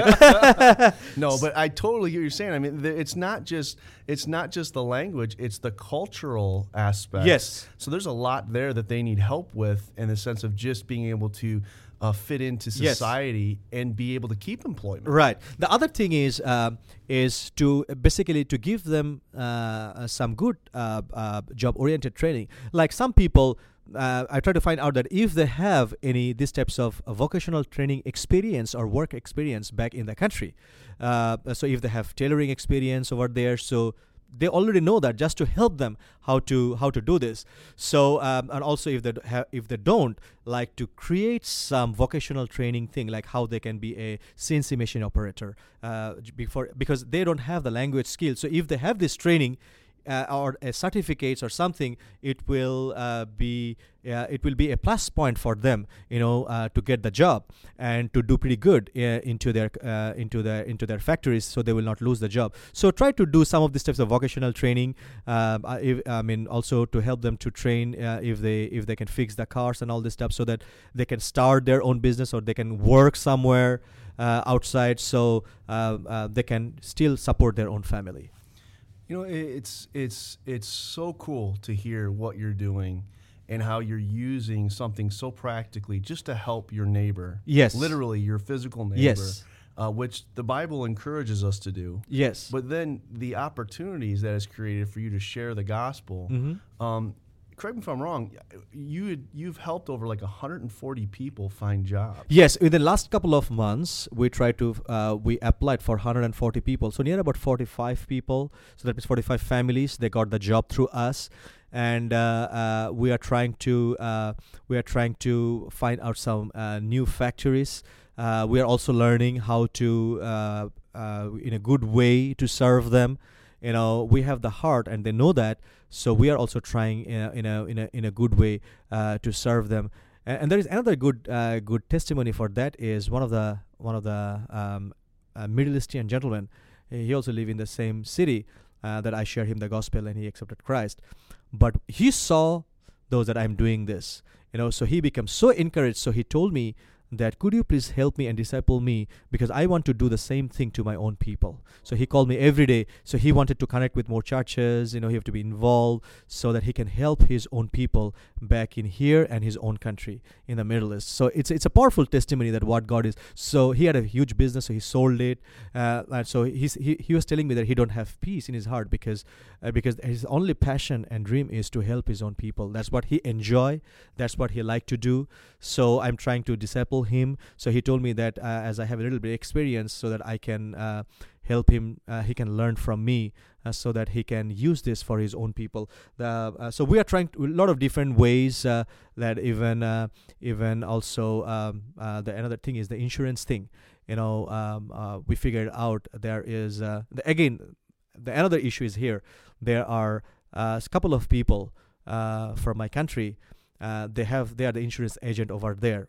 no, but I totally get what you're saying. I mean, it's not just it's not just the language; it's the cultural aspect. Yes. So there's a lot there that they need help with in the sense of just being able to uh, fit into society yes. and be able to keep employment. Right. The other thing is uh, is to basically to give them uh, uh some good uh, uh, job oriented training. Like some people. I try to find out that if they have any these types of vocational training experience or work experience back in the country, so if they have tailoring experience over there, so they already know that just to help them how to how to do this. So um, and also if they have if they don't like to create some vocational training thing like how they can be a cnc machine operator uh, before because they don't have the language skill. So if they have this training uh, or certificates or something, it will uh, be uh, it will be a plus point for them, you know, uh, to get the job and to do pretty good uh, into their into their into their factories, so they will not lose the job. So try to do some of these types of vocational training. Um, if, I mean, also to help them to train if they if they can fix the cars and all this stuff, so that they can start their own business or they can work somewhere outside, so they can still support their own family. You know, it's it's it's so cool to hear what you're doing and how you're using something so practically just to help your neighbor. Yes. Literally your physical neighbor. Yes. Uh, which the Bible encourages us to do. Yes. But then the opportunities that is created for you to share the gospel, mm-hmm. um, correct me if I'm wrong. You you've helped over like 140 people find jobs. Yes, in the last couple of months, we tried to uh, we applied for 140 people. So near about 45 people. So that means 45 families. They got the job through us, and uh, uh, we are trying to uh, we are trying to find out some uh, new factories. Uh, we are also learning how to in a good way to serve them you know we have the heart and they know that so we are also trying in a in a in a, good way uh, to serve them. And, and, there is another good uh, good testimony for that is one of the one of the um, uh, Middle Eastern gentlemen. He also live in the same city uh, that I share him the gospel and he accepted Christ. But he saw those that I'm doing this you know so he became so encouraged. So he told me that could you please help me and disciple me because I want to do the same thing to my own people. So he called me every day. So he wanted to connect with more churches, you know, he have to be involved so that he can help his own people back in here and his own country in the Middle East. So it's it's a powerful testimony that what God is. So he had a huge business, so he sold it. Uh, and so he's, he, he was telling me that he don't have peace in his heart because uh, because his only passion and dream is to help his own people. That's what he enjoy. That's what he like to do. So I'm trying to disciple him. So he told me that uh, as I have a little bit experience, so that I can uh, help him, uh, he can learn from me, uh, so that he can use this for his own people. The, uh, so we are trying to, a lot of different ways that even even also um, the another thing is the insurance thing. You know, um, we figured out there is the, again the another issue is here. There are a couple of people from my country. Uh, they have they are the insurance agent over there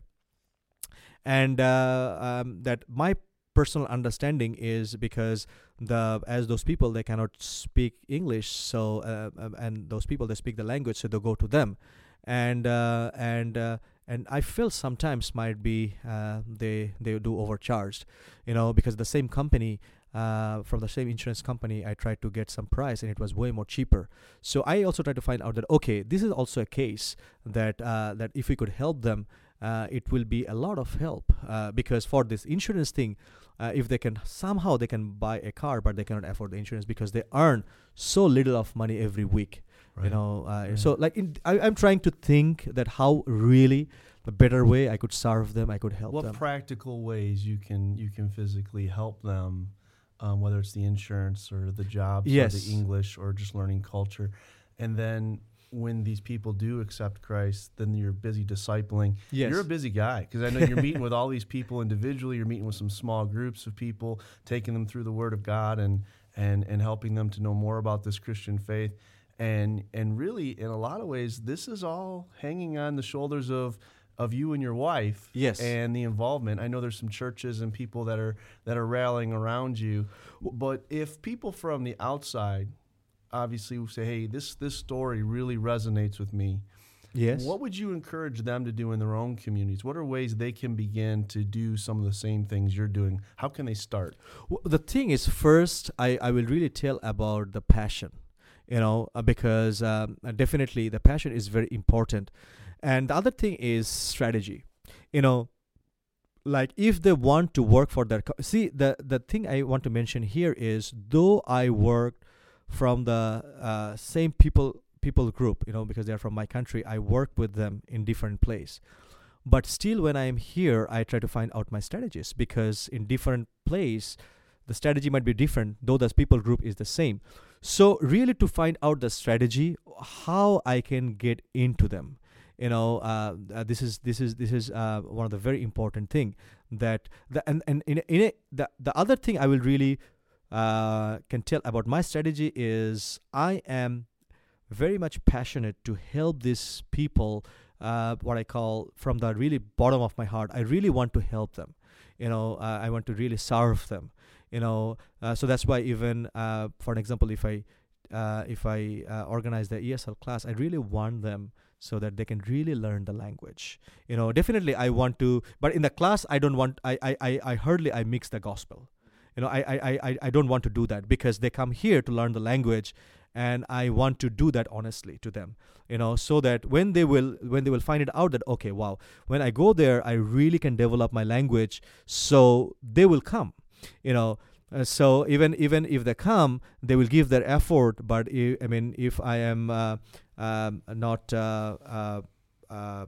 and uh, um, that my personal understanding is because the as those people they cannot speak English, so uh, um, and those people they speak the language, so they go to them, and uh, and uh, and I feel sometimes might be uh, they they do overcharged, you know, because the same company. Uh, from the same insurance company, I tried to get some price and it was way more cheaper. So I also tried to find out that okay, this is also a case that uh, that if we could help them, uh, it will be a lot of help uh, because for this insurance thing, uh, if they can somehow they can buy a car but they cannot afford the insurance because they earn so little of money every week right. you know uh, yeah. so like in, I, am trying to think that how really a better way i could serve them i could help what them practical ways you can you can physically help them um, whether it's the insurance or the jobs yes. or the english or just learning culture and then when these people do accept Christ, then you're busy discipling. Yes. You're a busy guy because I know you're meeting with all these people individually. You're meeting with some small groups of people, taking them through the Word of God and and and helping them to know more about this Christian faith. And and really, in a lot of ways, this is all hanging on the shoulders of of you and your wife yes and the involvement i know there's some churches and people that are that are rallying around you but if people from the outside obviously say, hey, this this story really resonates with me. Yes. What would you encourage them to do in their own communities? What are ways they can begin to do some of the same things you're doing? How can they start? Well, the thing is, first, I, I will really tell about the passion, you know, uh, because um, definitely the passion is very important. And the other thing is strategy. You know, like if they want to work for their co- see the the thing I want to mention here is though I worked from the uh, same people people group you know because they're from my country. I work with them in different place. But still when i am here i try to find out my strategies because in different place the strategy might be different though the people group is the same. So really to find out the strategy how i can get into them. You know uh, this is this is this is uh, one of the very important thing that the and, and in, in a, the the other thing i will really uh, can tell about my strategy is I am very much passionate to help these people. Uh, what I call from the really bottom of my heart. I really want to help them. You know, uh, I want to really serve them. You know, uh, so that's why even uh, for an example, if I if I organize the ESL class, I really want them so that they can really learn the language you know definitely i want to but in the class i don't want i i i, I hardly i mix the gospel you know I, I i i don't want to do that because they come here to learn the language and i want to do that honestly to them you know so that when they will when they will find it out that okay wow when i go there i really can develop my language so they will come you know. Uh, so even even if they come they will give their effort but if, i mean if i am uh, um, not uh, uh, uh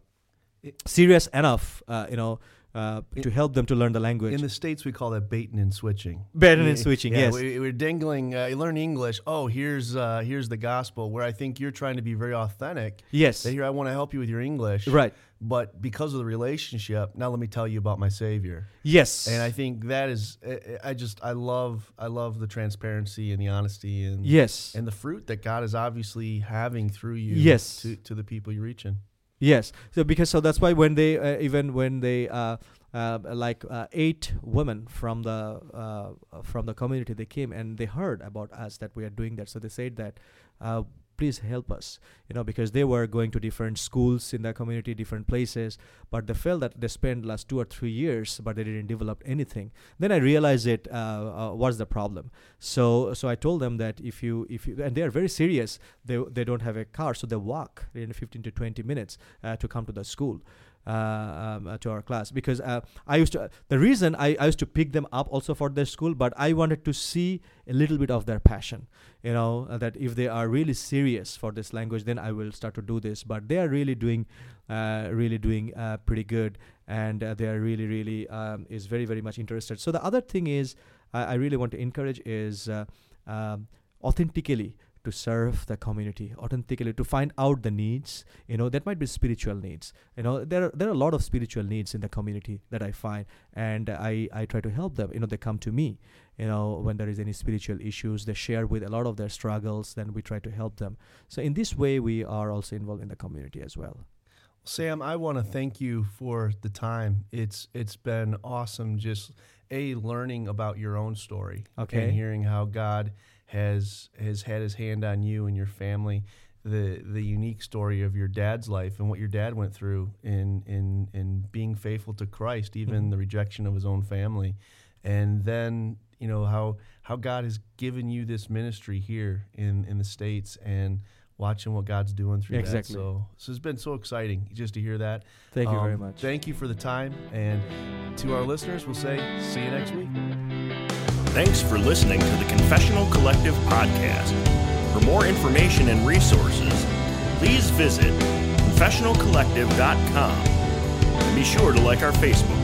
serious enough you know uh, to help them to learn the language. In the states, we call that baiting and switching. Baiting and switching, yeah, yes. We, are dangling. Uh, you learn English. Oh, here's uh, here's the gospel. Where I think you're trying to be very authentic. Yes. That here, I want to help you with your English. Right. But because of the relationship, now let me tell you about my Savior. Yes. And I think that is, I just, I love, I love the transparency and the honesty and yes, and the fruit that God is obviously having through you. Yes. To to the people you're reaching. Yes. So because so that's why when they uh, even when they uh, uh, like uh, eight women from the uh, from the community they came and they heard about us that we are doing that. So they said that uh, please help us you know because they were going to different schools in the community different places but they felt that they spent last two or three years but they didn't develop anything. Then i realized it uh, uh, what's the problem. So so i told them that if you if you and they are very serious they they don't have a car so they walk in 15 to 20 minutes uh, to come to the school um, uh, to our class. Because uh, I used to the reason I, I used to pick them up also for their school but I wanted to see a little bit of their passion you know uh, that if they are really serious for this language then I will start to do this. But they are really doing uh, really doing uh, pretty good and they are really really um, is very very much interested. So the other thing is I, I really want to encourage is um, authentically to serve the community authentically to find out the needs you know that might be spiritual needs. You know there are there are a lot of spiritual needs in the community that i find and i i try to help them. You know they come to me you know when there is any spiritual issues they share with a lot of their struggles then we try to help them. So in this way we are also involved in the community as well. Sam i want to thank you for the time. It's it's been awesome just a learning about your own story okay. and hearing how God has has had His hand on you and your family. The the unique story of your dad's life and what your dad went through in in in being faithful to Christ, even mm-hmm. the rejection of his own family, and then you know how how God has given you this ministry here in in the states and watching what God's doing through exactly. that. So, so it's been so exciting just to hear that. Thank um, you very um, much. Thank you for the time. And to our listeners, we'll say, see you next week. Thanks for listening to the Confessional Collective podcast. For more information and resources, please visit confessionalcollective.com and be sure to like our Facebook